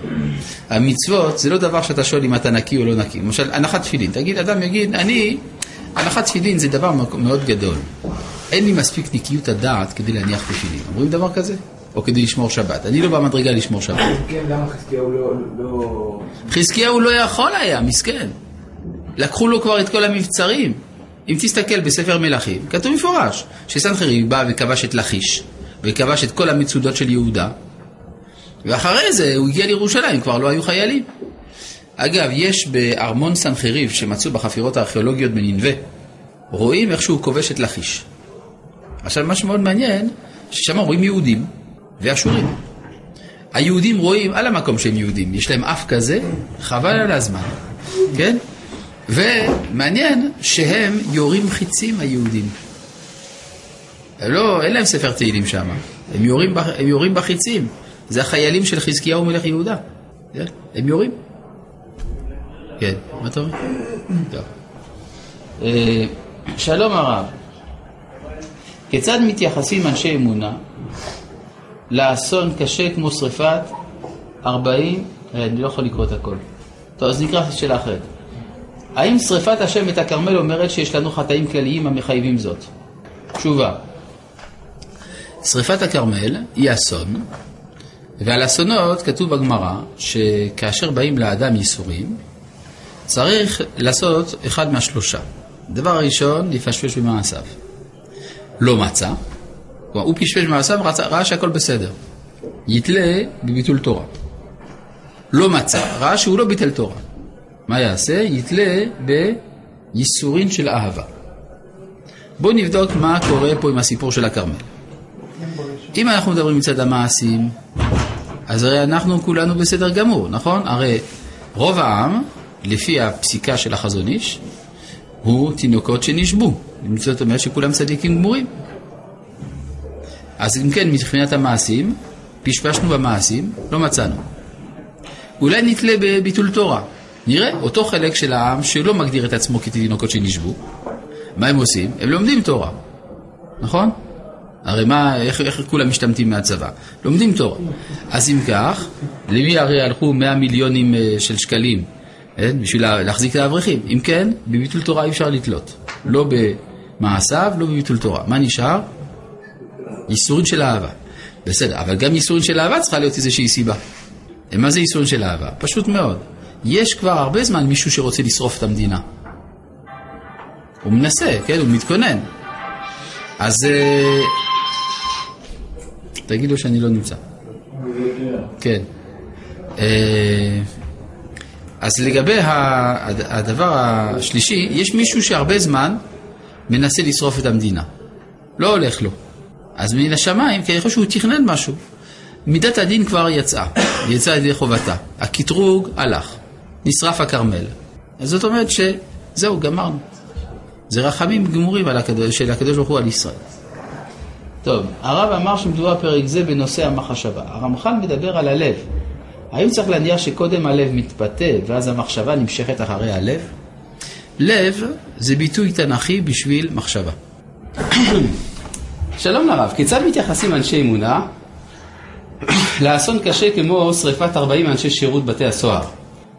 המצוות זה לא דבר שאתה שואל אם אתה נקי או לא נקי. למשל, הנחת תפילין. תגיד, אדם יגיד, אני, הנחת תפילין זה דבר מאוד גדול. אין לי מספיק נקיות הדעת כדי להניח תפילין. אומרים דבר כזה? או כדי לשמור שבת. אני לא במדרגה לשמור שבת. כן, למה חזקיהו לא... לא... חזקיהו לא יכול היה, מסכן. לקחו לו כבר את כל המבצרים. אם תסתכל בספר מלכים, כתוב מפורש שסנחריב בא וכבש את לכיש, וכבש את כל המצודות של יהודה, ואחרי זה הוא הגיע לירושלים, כבר לא היו חיילים. אגב, יש בארמון סנחריב שמצאו בחפירות הארכיאולוגיות בנינווה, רואים איך שהוא כובש את לכיש. עכשיו, מה שמאוד מעניין, ששם רואים יהודים ואשורים. היהודים רואים על המקום שהם יהודים, יש להם אף כזה, חבל על הזמן, כן? ומעניין שהם יורים חיצים היהודים. לא, אין להם ספר תהילים שם, הם הם יורים בחיצים. זה החיילים של חזקיהו מלך יהודה. כן? הם יורים. כן, מה אתה אומר? טוב. אה, שלום הרב, כיצד מתייחסים אנשי אמונה לאסון קשה כמו שריפת 40, אה, אני לא יכול לקרוא את הכל. טוב, אז נקרא שאלה אחרת. האם שריפת השם את הכרמל אומרת שיש לנו חטאים כלליים המחייבים זאת? תשובה. שריפת הכרמל היא אסון, ועל אסונות כתוב בגמרא שכאשר באים לאדם ייסורים, צריך לעשות אחד מהשלושה. דבר ראשון, לפשפש במעשיו. לא מצא, כלומר הוא פשפש במעשיו, ראה שהכל בסדר. יתלה בביטול תורה. לא מצא, ראה שהוא לא ביטל תורה. מה יעשה? יתלה בייסורין של אהבה. בואו נבדוק מה קורה פה עם הסיפור של הכרמל. אם אנחנו מדברים מצד המעשים, אז הרי אנחנו כולנו בסדר גמור, נכון? הרי רוב העם, לפי הפסיקה של החזון איש, הוא תינוקות שנשבו. זאת אומרת שכולם צדיקים גמורים. אז אם כן, מבחינת המעשים, פשפשנו במעשים, לא מצאנו. אולי נתלה בביטול תורה. נראה אותו חלק של העם שלא מגדיר את עצמו כתינוקות שנשבו, מה הם עושים? הם לומדים תורה, נכון? הרי מה, איך, איך כולם משתמטים מהצבא? לומדים תורה. אז אם כך, למי הרי הלכו 100 מיליונים אה, של שקלים כן? בשביל להחזיק את האברכים? אם כן, בביטול תורה אי אפשר לתלות. לא במעשיו, לא בביטול תורה. מה נשאר? ייסורים של אהבה. בסדר, אבל גם ייסורים של אהבה צריכה להיות איזושהי סיבה. מה זה ייסורים של אהבה? פשוט מאוד. יש כבר הרבה זמן מישהו שרוצה לשרוף את המדינה. הוא מנסה, כן? הוא מתכונן. אז אה, תגידו שאני לא נמצא. כן. אה, אז לגבי הדבר השלישי, יש מישהו שהרבה זמן מנסה לשרוף את המדינה. לא הולך לו. אז מן השמיים, כי אני חושב שהוא תכנן משהו. מידת הדין כבר יצאה, יצאה ידי חובתה. הקטרוג הלך. נשרף הכרמל. אז זאת אומרת שזהו, גמרנו. זה רחמים גמורים של הקדוש ברוך הוא על ישראל. טוב, הרב אמר שמדובר פרק זה בנושא המחשבה. הרמח"ל מדבר על הלב. האם צריך להניח שקודם הלב מתפתה ואז המחשבה נמשכת אחרי הלב? לב זה ביטוי תנכי בשביל מחשבה. שלום לרב, כיצד מתייחסים אנשי אמונה לאסון קשה כמו שריפת 40 אנשי שירות בתי הסוהר?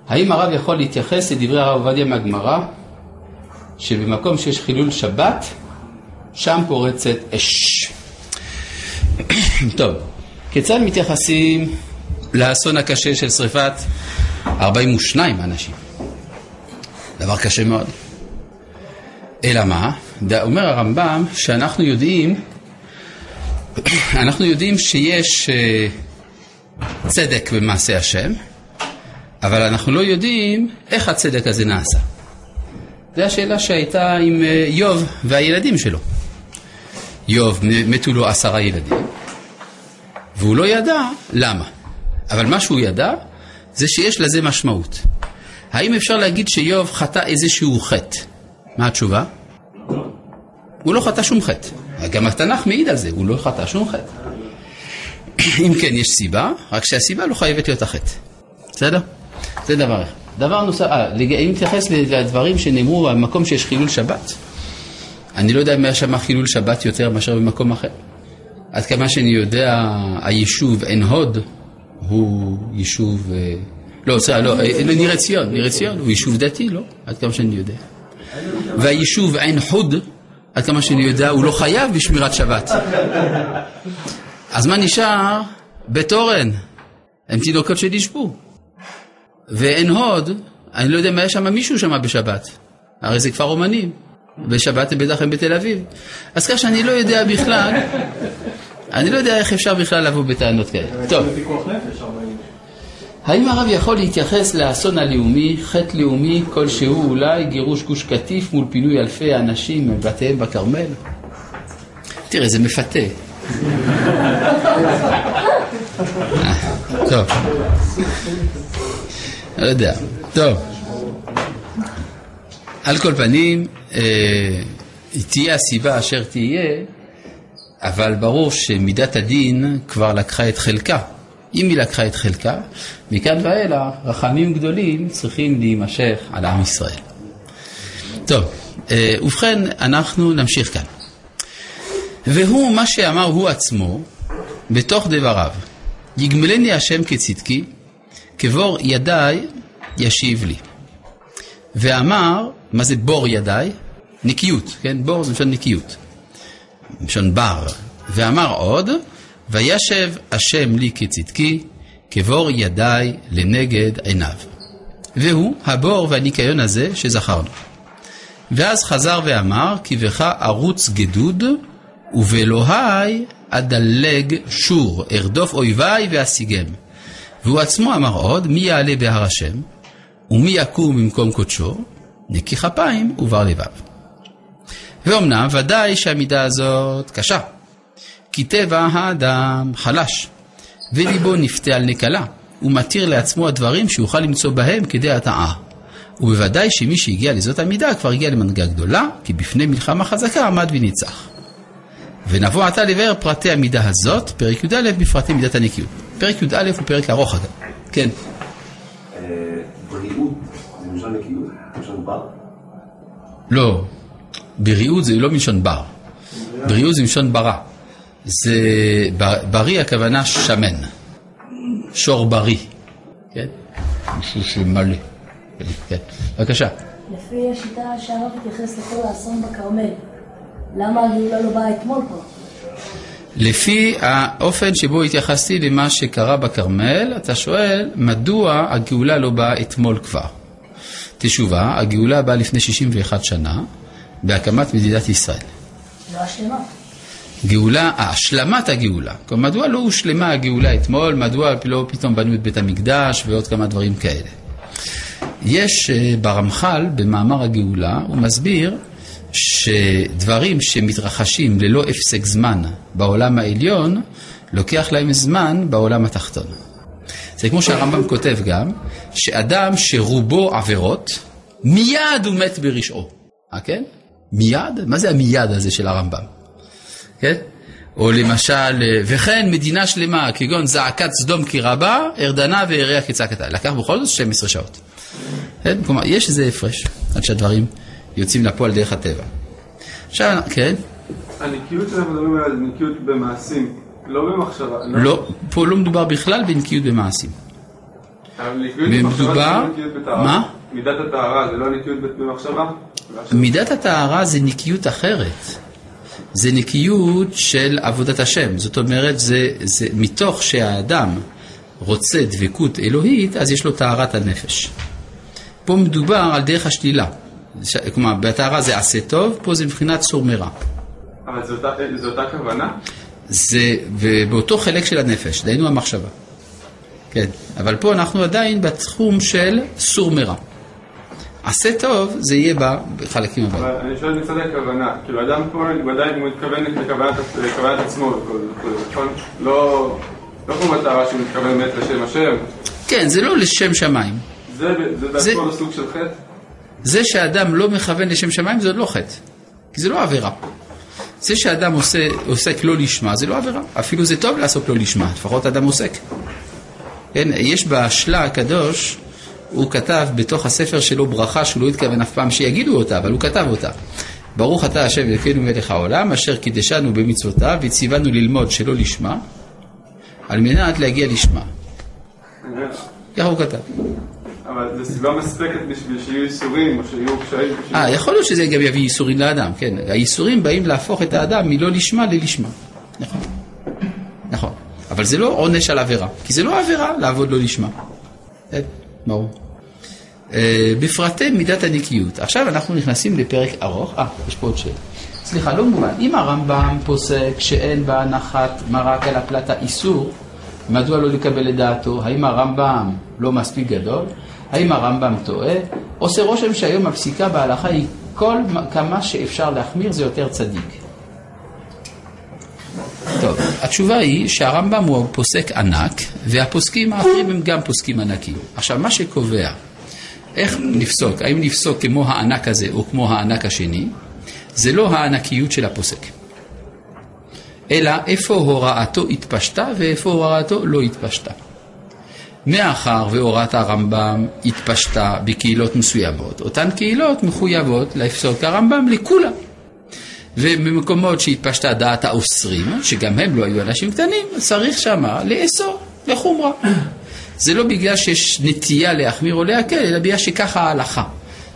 האם הרב יכול להתייחס לדברי הרב עובדיה מהגמרא, שבמקום שיש חילול שבת, שם פורצת אש. טוב, כיצד מתייחסים לאסון הקשה של שריפת 42 אנשים? דבר קשה מאוד. אלא מה? אומר הרמב"ם שאנחנו יודעים, אנחנו יודעים שיש אה, צדק במעשה השם, אבל אנחנו לא יודעים איך הצדק הזה נעשה. זו השאלה שהייתה עם אה, איוב והילדים שלו. איוב, מתו לו עשרה ילדים, והוא לא ידע למה. אבל מה שהוא ידע, זה שיש לזה משמעות. האם אפשר להגיד שאיוב חטא איזשהו חטא? מה התשובה? הוא לא חטא שום חטא. גם התנ"ך מעיד על זה, הוא לא חטא שום חטא. אם כן, יש סיבה, רק שהסיבה לא חייבת להיות החטא. בסדר? זה דבר אחד. דבר נוסף, אה, לג- אם נתייחס לדברים שנאמרו במקום שיש חילול שבת, אני לא יודע אם היה שם חילול שבת יותר מאשר במקום אחר. עד כמה שאני יודע, היישוב עין הוד הוא יישוב... אה, לא, סליחה, לא, אה, לא, ניר עציון, ניר עציון הוא יישוב דתי, לא? עד כמה שאני יודע. והיישוב עין חוד, עד כמה שאני יודע, הוא לא חייב בשמירת שבת. אז מה נשאר? בית אורן. הם תינוקות שנשבו. ועין הוד, אני לא יודע אם היה שם מישהו שם בשבת. הרי זה כפר אומנים. בשבת הם בטח הם בתל אביב. אז כך שאני לא יודע בכלל, אני לא יודע איך אפשר בכלל לבוא בטענות כאלה. טוב. האם הרב יכול להתייחס לאסון הלאומי, חטא לאומי כלשהו, אולי גירוש גוש קטיף מול פינוי אלפי אנשים מבתיהם בכרמל? תראה, זה מפתה. טוב. לא יודע. טוב. על כל פנים, אה, תהיה הסיבה אשר תהיה, אבל ברור שמידת הדין כבר לקחה את חלקה. אם היא לקחה את חלקה, מכאן ואילך רחמים גדולים צריכים להימשך על עם ישראל. טוב, אה, ובכן, אנחנו נמשיך כאן. והוא מה שאמר הוא עצמו בתוך דבריו, יגמלני השם כצדקי, כבור ידיי ישיב לי. ואמר, מה זה בור ידיי? נקיות, כן? בור זה לשון נקיות. לשון בר. ואמר עוד, וישב השם לי כצדקי, כבור ידיי לנגד עיניו. והוא הבור והניקיון הזה שזכרנו. ואז חזר ואמר, כי בך ארוץ גדוד, ובאלוהי אדלג שור, ארדוף אויביי ואשיגם. והוא עצמו אמר עוד, מי יעלה בהר השם, ומי יקום במקום קודשו, נקי כפיים ובר לבב. ואומנם ודאי שהמידה הזאת קשה, כי טבע האדם חלש, וליבו נפתה על נקלה, ומתיר לעצמו הדברים שיוכל למצוא בהם כדי הטעה. ובוודאי שמי שהגיע לזאת המידה כבר הגיע למנהיגה גדולה, כי בפני מלחמה חזקה עמד וניצח. ונבוא עתה לבאר פרטי המידה הזאת, פרק י"א בפרטי מידת הנקיות. פרק י"א הוא פרק ארוך אגב. כן. אה, בריאות זה מלשון נקיות? מלשון בר? לא, בריאות זה לא מלשון בר. בריאות זה מלשון ברא. זה בריא הכוונה שמן. שור בריא. כן? משהו שמלא. כן. בבקשה. לפי השיטה שהרב התייחס לכל האסון בכרמל, למה הגאולה לא באה אתמול פה? לפי האופן שבו התייחסתי למה שקרה בכרמל, אתה שואל, מדוע הגאולה לא באה אתמול כבר? תשובה, הגאולה באה לפני 61 שנה, בהקמת מדינת ישראל. לא השלמה. גאולה, אה, השלמת הגאולה. כלומר, מדוע לא הושלמה הגאולה אתמול? מדוע לא פתאום בנו את בית המקדש ועוד כמה דברים כאלה? יש אה, ברמח"ל, במאמר הגאולה, הוא מסביר שדברים שמתרחשים ללא הפסק זמן בעולם העליון, לוקח להם זמן בעולם התחתון. זה כמו שהרמב"ם כותב גם, שאדם שרובו עבירות, מיד הוא מת ברשעו. אה, כן? מיד? מה זה המיד הזה של הרמב"ם? כן? או למשל, וכן מדינה שלמה, כגון זעקת סדום כי רבה, ארדנה ויריה כצעקתה. לקח בכל זאת 12 שעות. כן? כלומר, יש איזה הפרש עד שהדברים יוצאים לפועל דרך הטבע. עכשיו, כן? הנקיות שאנחנו מדברים עליה זה נקיות במעשים, לא במחשבה. לא, פה לא מדובר בכלל בנקיות במעשים. אבל נקיות במחשבה זה לא נקיות בטהרה. מה? מידת הטהרה זה לא נקיות במחשבה? מידת הטהרה זה נקיות אחרת. זה נקיות של עבודת השם. זאת אומרת, זה, זה מתוך שהאדם רוצה דבקות אלוהית, אז יש לו טהרת הנפש. פה מדובר על דרך השלילה. ש- כלומר, בטהרה זה עשה טוב, פה זה מבחינת סור מרע. אבל זו אותה- זו אותה כוונה? זה באותו חלק של הנפש, דהיינו המחשבה. כן, אבל פה אנחנו עדיין בתחום של סור מרע. עשה טוב, זה יהיה בחלקים הבאים. אבל אני שואל מצד הכוונה, כאילו אדם פה ודאי הוא מתכוון לכוונת עצמו וכל זה, נכון? לא לא כמו בטהרה שהוא מתכוון באמת לשם השם, כן, זה לא לשם שמיים. זה- בעצמו לא סוג של חטא? זה שאדם לא מכוון לשם שמיים זה עוד לא חטא, כי זה לא עבירה. זה שאדם עושה, עוסק לא לשמה זה לא עבירה, אפילו זה טוב לעסוק לא לשמה, לפחות אדם עוסק. כן, יש בשלה הקדוש, הוא כתב בתוך הספר שלו ברכה שהוא לא התכוון אף פעם שיגידו אותה, אבל הוא כתב אותה. ברוך אתה השם אלוקינו מלך העולם, אשר קידשנו במצוותיו וציוונו ללמוד שלא לשמה, על מנת להגיע לשמה. ככה הוא כתב. אבל זו סיבה מספקת בשביל שיהיו ייסורים או שיהיו קשיים. אה, יכול להיות שזה גם יביא ייסורים לאדם, כן. הייסורים באים להפוך את האדם מלא לשמה ללשמה. נכון. נכון. אבל זה לא עונש על עבירה, כי זה לא עבירה לעבוד לא לשמה. כן, ברור. אה, בפרטי מידת הנקיות. עכשיו אנחנו נכנסים לפרק ארוך. אה, יש פה עוד שאלה. סליחה, לא מובן. אם הרמב"ם פוסק שאין בהנחת מרק על הפלטה איסור, מדוע לא לקבל את דעתו? האם הרמב"ם לא מספיק גדול? האם הרמב"ם טועה? עושה רושם שהיום הפסיקה בהלכה היא כל כמה שאפשר להחמיר זה יותר צדיק. טוב, התשובה היא שהרמב"ם הוא פוסק ענק, והפוסקים האחרים הם גם פוסקים ענקים. עכשיו, מה שקובע איך נפסוק, האם נפסוק כמו הענק הזה או כמו הענק השני, זה לא הענקיות של הפוסק. אלא איפה הוראתו התפשטה ואיפה הוראתו לא התפשטה. מאחר והוראת הרמב"ם התפשטה בקהילות מסוימות, אותן קהילות מחויבות לפסוק הרמב"ם לכולם. ובמקומות שהתפשטה דעת האוסרים, שגם הם לא היו אנשים קטנים, צריך שמה לאסור לחומרה. זה לא בגלל שיש נטייה להחמיר או להקל, אלא בגלל שככה ההלכה.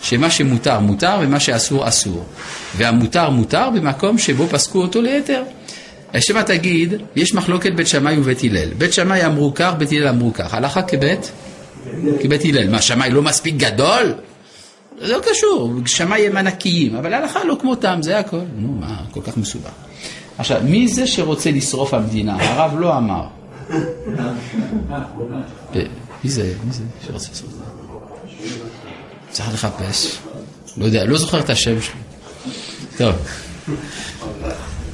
שמה שמותר מותר ומה שאסור אסור. והמותר מותר במקום שבו פסקו אותו ליתר. שמא תגיד, יש מחלוקת בית שמאי ובית הלל. בית שמאי אמרו כך, בית הלל אמרו כך. הלכה כבית? כבית הלל. מה, שמאי לא מספיק גדול? זה לא קשור, שמאי הם ענקיים, אבל ההלכה לא כמותם, זה הכל. נו, מה, כל כך מסובך. עכשיו, מי זה שרוצה לשרוף המדינה? הרב לא אמר. מי זה? מי זה שרוצה לשרוף? צריך לחפש. לא יודע, לא זוכר את השם שלי. טוב.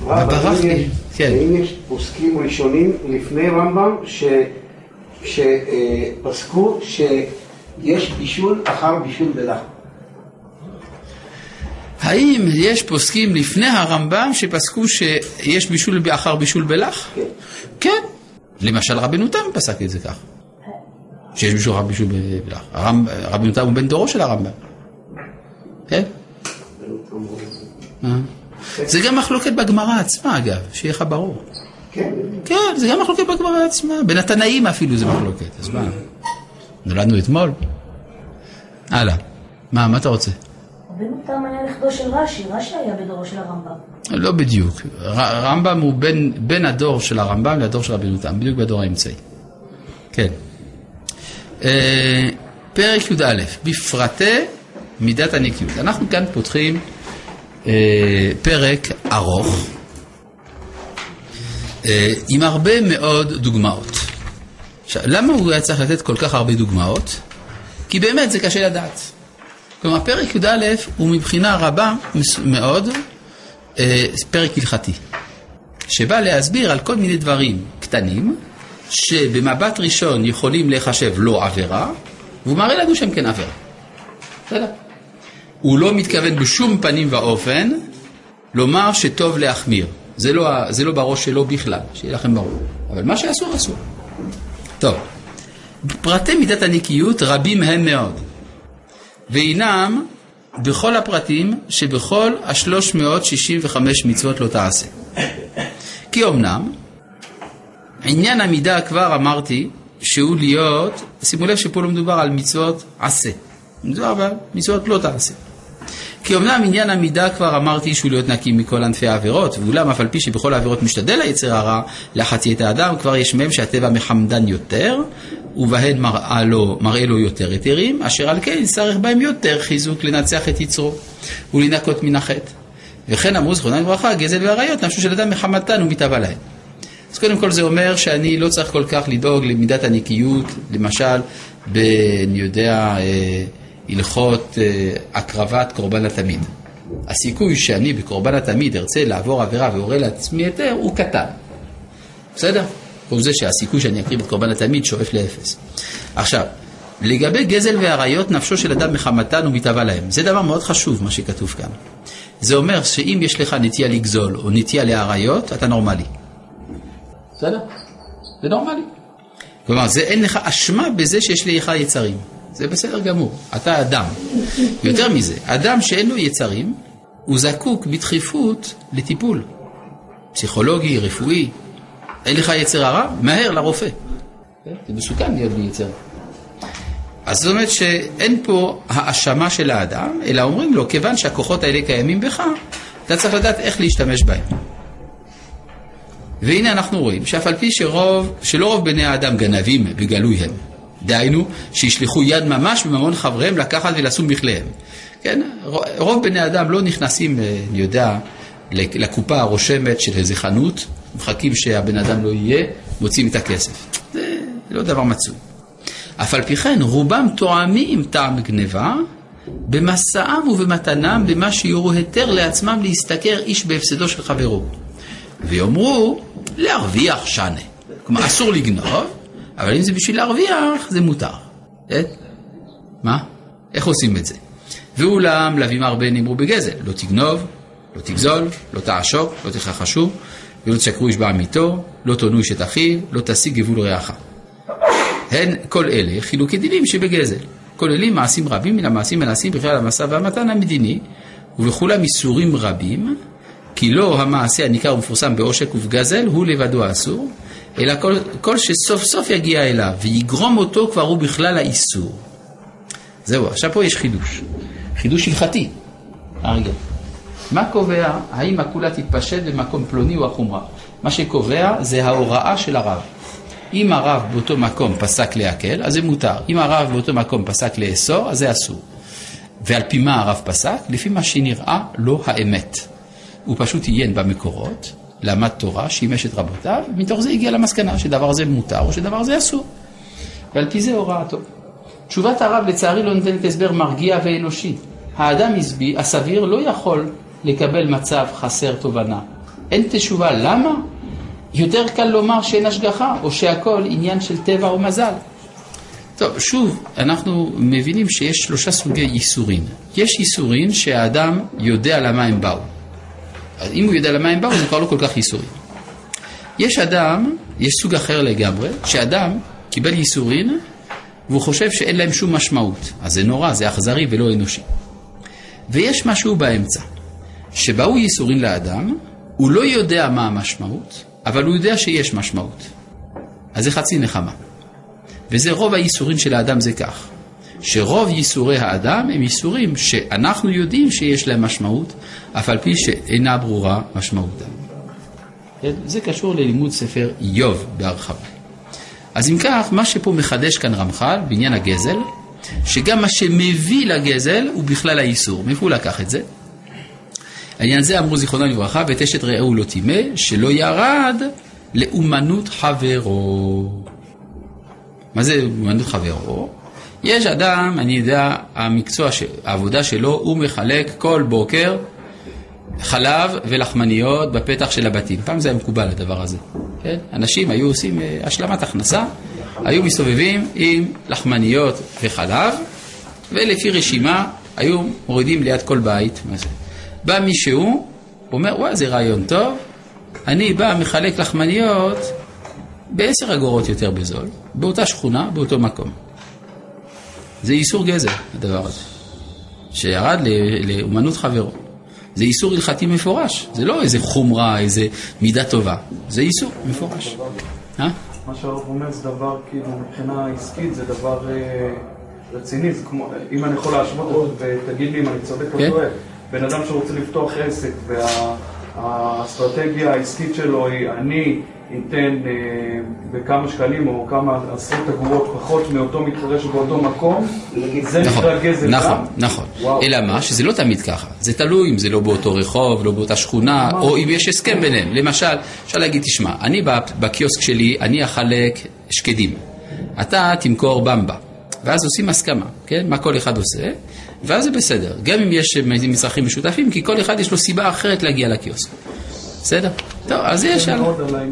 ברחתי, כן. האם יש פוסקים ראשונים לפני רמב"ם שפסקו שיש בישול אחר בישול בלח? האם יש פוסקים לפני הרמב"ם שפסקו שיש בישול אחר בישול בלח? כן. כן. למשל רבנו תם פסק את זה כך. שיש בישול אחר בישול בלח. רבנו תם הוא בן דורו של הרמב"ם. כן? אה. זה גם מחלוקת בגמרא עצמה אגב, שיהיה לך ברור. כן. כן, זה גם מחלוקת בגמרא עצמה. בין התנאים אפילו זה מחלוקת. אז מה? נולדנו אתמול? הלאה. מה, מה אתה רוצה? רבנו תם היה נכדו של רש"י, רש"י היה בדורו של הרמב"ם. לא בדיוק. ר- רמב"ם הוא בין, בין הדור של הרמב"ם לדור של רבנו תם, בדיוק בדור האמצעי. כן. אה, פרק י"א, בפרטי מידת הנקיות. אנחנו כאן פותחים אה, פרק ארוך אה, עם הרבה מאוד דוגמאות. עכשיו, למה הוא היה צריך לתת כל כך הרבה דוגמאות? כי באמת זה קשה לדעת. כלומר, פרק י"א הוא מבחינה רבה מאוד אה, פרק הלכתי, שבא להסביר על כל מיני דברים קטנים, שבמבט ראשון יכולים להיחשב לא עבירה, והוא מראה לנו שהם כן עבירה. בסדר? הוא לא מתכוון בשום פנים ואופן לומר שטוב להחמיר. זה לא, זה לא בראש שלו בכלל, שיהיה לכם ברור. אבל מה שאסור, אסור. טוב, פרטי מידת הנקיות רבים הם מאוד, והינם בכל הפרטים שבכל השלוש מאות שישים וחמש מצוות לא תעשה. כי אמנם, עניין המידה כבר אמרתי שהוא להיות, שימו לב שפה לא מדובר על מצוות עשה, מדובר על מצוות לא תעשה. כי אמנם עניין המידה כבר אמרתי שהוא להיות נקי מכל ענפי העבירות, ואולם אף על פי שבכל העבירות משתדל היצר הרע להחצי את האדם, כבר יש מהם שהטבע מחמדן יותר, ובהן מראה לו, מראה לו יותר היתרים, אשר על כן יצטרך בהם יותר חיזוק לנצח את יצרו ולנקות מן החטא. וכן אמרו זכרונם לברכה, גזל ועריות, נפשו של אדם מחמתן ומתאווה להם. אז קודם כל זה אומר שאני לא צריך כל כך לדאוג למידת הנקיות, למשל, ב... אני יודע, אה, הלכות אה, הקרבת קורבן התמיד. הסיכוי שאני בקורבן התמיד ארצה לעבור עבירה ואורה לעצמי היתר הוא קטן. בסדר? הוא זה שהסיכוי שאני אקריב את קורבן התמיד שואף לאפס. עכשיו, לגבי גזל ועריות, נפשו של אדם מחמתן ומתאווה להם. זה דבר מאוד חשוב, מה שכתוב כאן. זה אומר שאם יש לך נטייה לגזול או נטייה לעריות, אתה נורמלי. בסדר? זה נורמלי. כלומר, זה, אין לך אשמה בזה שיש לך יצרים. זה בסדר גמור, אתה אדם. יותר מזה, אדם שאין לו יצרים, הוא זקוק בדחיפות לטיפול. פסיכולוגי, רפואי. אין לך יצר הרע? מהר לרופא. זה מסוכן להיות בלי יצר. אז זאת אומרת שאין פה האשמה של האדם, אלא אומרים לו, כיוון שהכוחות האלה קיימים בך, אתה צריך לדעת איך להשתמש בהם. והנה אנחנו רואים שאף על פי שרוב, שלא רוב בני האדם גנבים בגלוי הם, דהיינו שישלחו יד ממש בממון חבריהם לקחת ולשום בכליהם. כן, רוב בני האדם לא נכנסים, אה, אני יודע, לקופה הרושמת של איזה חנות, מחכים שהבן אדם לא יהיה, מוצאים את הכסף. זה לא דבר מצוי. אף על פי כן, רובם תואמים טעם גניבה במסעם ובמתנם במה שיורו היתר לעצמם להשתכר איש בהפסדו של חברו. ויאמרו, להרוויח שנה. כלומר, אסור לגנוב, אבל אם זה בשביל להרוויח, זה מותר. כן? מה? איך עושים את זה? ואולם, לווים הרבה נאמרו בגזל, לא תגנוב, לא תגזול, לא תעשוק, לא תכחשו, ולא תשקרו איש בעמיתו, לא תונו איש את אחיו, לא תשיג גבול רעך. הן כל אלה חילוקי דינים שבגזל. כוללים מעשים רבים מן המעשים הנעשים בכלל המסע והמתן המדיני, ובכולם איסורים רבים, כי לא המעשה הניכר ומפורסם בעושק ובגזל הוא לבדו האסור, אלא כל, כל שסוף סוף יגיע אליו ויגרום אותו כבר הוא בכלל האיסור. זהו, עכשיו פה יש חידוש. חידוש הלכתי. הרגע. מה קובע האם הקולה תתפשט במקום פלוני או החומרה? מה שקובע זה ההוראה של הרב. אם הרב באותו מקום פסק להקל, אז זה מותר. אם הרב באותו מקום פסק לאסור, אז זה אסור. ועל פי מה הרב פסק? לפי מה שנראה לו האמת. הוא פשוט עיין במקורות, למד תורה, שימש את רבותיו, ומתוך זה הגיע למסקנה שדבר זה מותר או שדבר זה אסור. ועל פי זה הוראתו. תשובת הרב לצערי לא נותנת הסבר מרגיע ואנושי. האדם הסביר לא יכול לקבל מצב חסר תובנה. אין תשובה. למה? יותר קל לומר שאין השגחה, או שהכל עניין של טבע או מזל. טוב, שוב, אנחנו מבינים שיש שלושה סוגי ייסורים. יש ייסורים שהאדם יודע למה הם באו. אז אם הוא יודע למה הם באו, זה כבר לא כל כך ייסורים. יש אדם, יש סוג אחר לגמרי, שאדם קיבל ייסורים והוא חושב שאין להם שום משמעות. אז זה נורא, זה אכזרי ולא אנושי. ויש משהו באמצע, שבאו ייסורים לאדם, הוא לא יודע מה המשמעות, אבל הוא יודע שיש משמעות. אז זה חצי נחמה. וזה רוב הייסורים של האדם זה כך, שרוב ייסורי האדם הם ייסורים שאנחנו יודעים שיש להם משמעות, אף על פי שאינה ברורה משמעותם. כן? זה קשור ללימוד ספר איוב בהרחבה. אז אם כך, מה שפה מחדש כאן רמח"ל בעניין הגזל, שגם מה שמביא לגזל הוא בכלל האיסור. מאיפה הוא לקח את זה? העניין זה אמרו זיכרונו לברכה, ואת אשת רעהו לא טימא, שלא ירד לאומנות חברו. מה זה אומנות חברו? יש אדם, אני יודע, המקצוע, העבודה שלו, הוא מחלק כל בוקר חלב ולחמניות בפתח של הבתים. פעם זה היה מקובל הדבר הזה. כן? אנשים היו עושים אה, השלמת הכנסה, היו מסתובבים עם לחמניות וחלב, ולפי רשימה היו מורידים ליד כל בית. בא מישהו, אומר, וואי, זה רעיון טוב, אני בא, מחלק לחמניות בעשר אגורות יותר בזול, באותה שכונה, באותו מקום. זה איסור גזל, הדבר הזה, שירד לאומנות חברו. זה איסור הלכתי מפורש, זה לא איזה חומרה, איזה מידה טובה, זה איסור מפורש. אה? מה שהרב אומר זה דבר, כאילו, מבחינה עסקית זה דבר אה, רציני, זה כמו, אם אני יכול להשוות, ותגיד לי אם אני צודק או כן? טועה. בן אדם שרוצה לפתוח עסק והאסטרטגיה העסקית שלו היא אני ייתן אה, בכמה שקלים או כמה עשרות אגורות פחות מאותו מתחרה שבאותו מקום, זה נכון, נקרא גזל נכון, גם? נכון, נכון. אלא מה? שזה לא תמיד ככה. זה תלוי אם זה לא באותו רחוב, לא באותה שכונה, או אם יש הסכם ביניהם. למשל, אפשר להגיד, תשמע, אני בקיוסק שלי, אני אחלק שקדים. אתה תמכור במבה. ואז עושים הסכמה, כן? מה כל אחד עושה, ואז זה בסדר. גם אם יש מצרכים משותפים, כי כל אחד יש לו סיבה אחרת להגיע לקיוסק. בסדר? טוב, אז יש... על- על ה...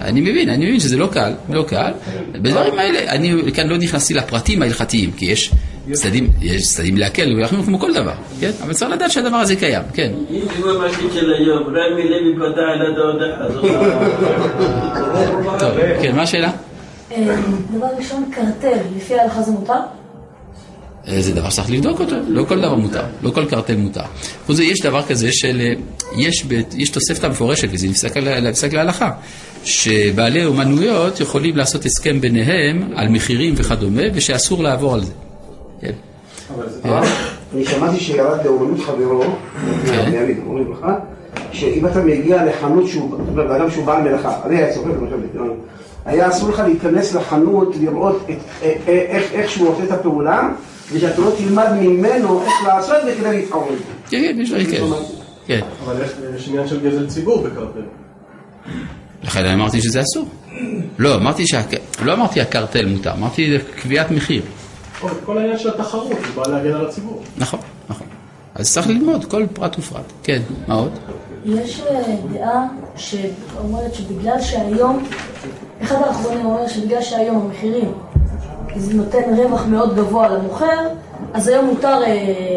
אני מבין, אני מבין שזה לא קל, לא קל. בדברים האלה, אני כאן לא נכנסתי לפרטים ההלכתיים, כי יש צדדים, יש צדדים להקל ולהחמיר כמו כל דבר, כן? אבל צריך לדעת שהדבר הזה קיים, כן. אם זה המשקיט של היום, רמי לוי פתח ההודעה הזאת. טוב, כן, מה השאלה? אה, דבר ראשון, קרטל, לפי ההלכה זה מותר? זה דבר שצריך לבדוק אותו, לא כל דבר מותר, לא כל קרטל מותר. חוץ מזה, יש דבר כזה של, אה, יש, יש תוספתא מפורשת, וזה נפסק נפסק להלכה, שבעלי אומנויות יכולים לעשות הסכם ביניהם על מחירים וכדומה, ושאסור לעבור על זה. כן. אני שמעתי שירד לאומנות חברו, כן. אומרים לך, שאם אתה מגיע לחנות שהוא, אדם שהוא בעל מלאכה, אני היה צוחק למשל, בתיאוריה, היה אסור לך להיכנס לחנות, לראות אה, אה, איך שהוא עושה את הפעולה, ושאתה לא תלמד ממנו איך לעשות את זה כדי להתחרות. כן, כן, יש כאלה. כן. אבל יש- עניין של גזל ציבור בקרטל. לכן אני אמרתי שזה אסור. לא, אמרתי שה... לא אמרתי הקרטל מותר, אמרתי קביעת מחיר. כל העניין של התחרות, זה בא להגן על הציבור. נכון, נכון. אז צריך ללמוד כל פרט ופרט. כן, מה עוד? יש אה, דעה שאומרת שבגלל שהיום, אחד האחרונים אומר שבגלל שהיום המחירים זה נותן רווח מאוד גבוה למוכר, אז היום מותר אה,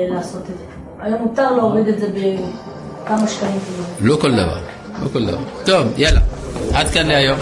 לעשות את זה. היום מותר להוריד את זה בכמה שקלים. לא כל דבר, לא כל דבר. טוב, יאללה, עד כאן להיום.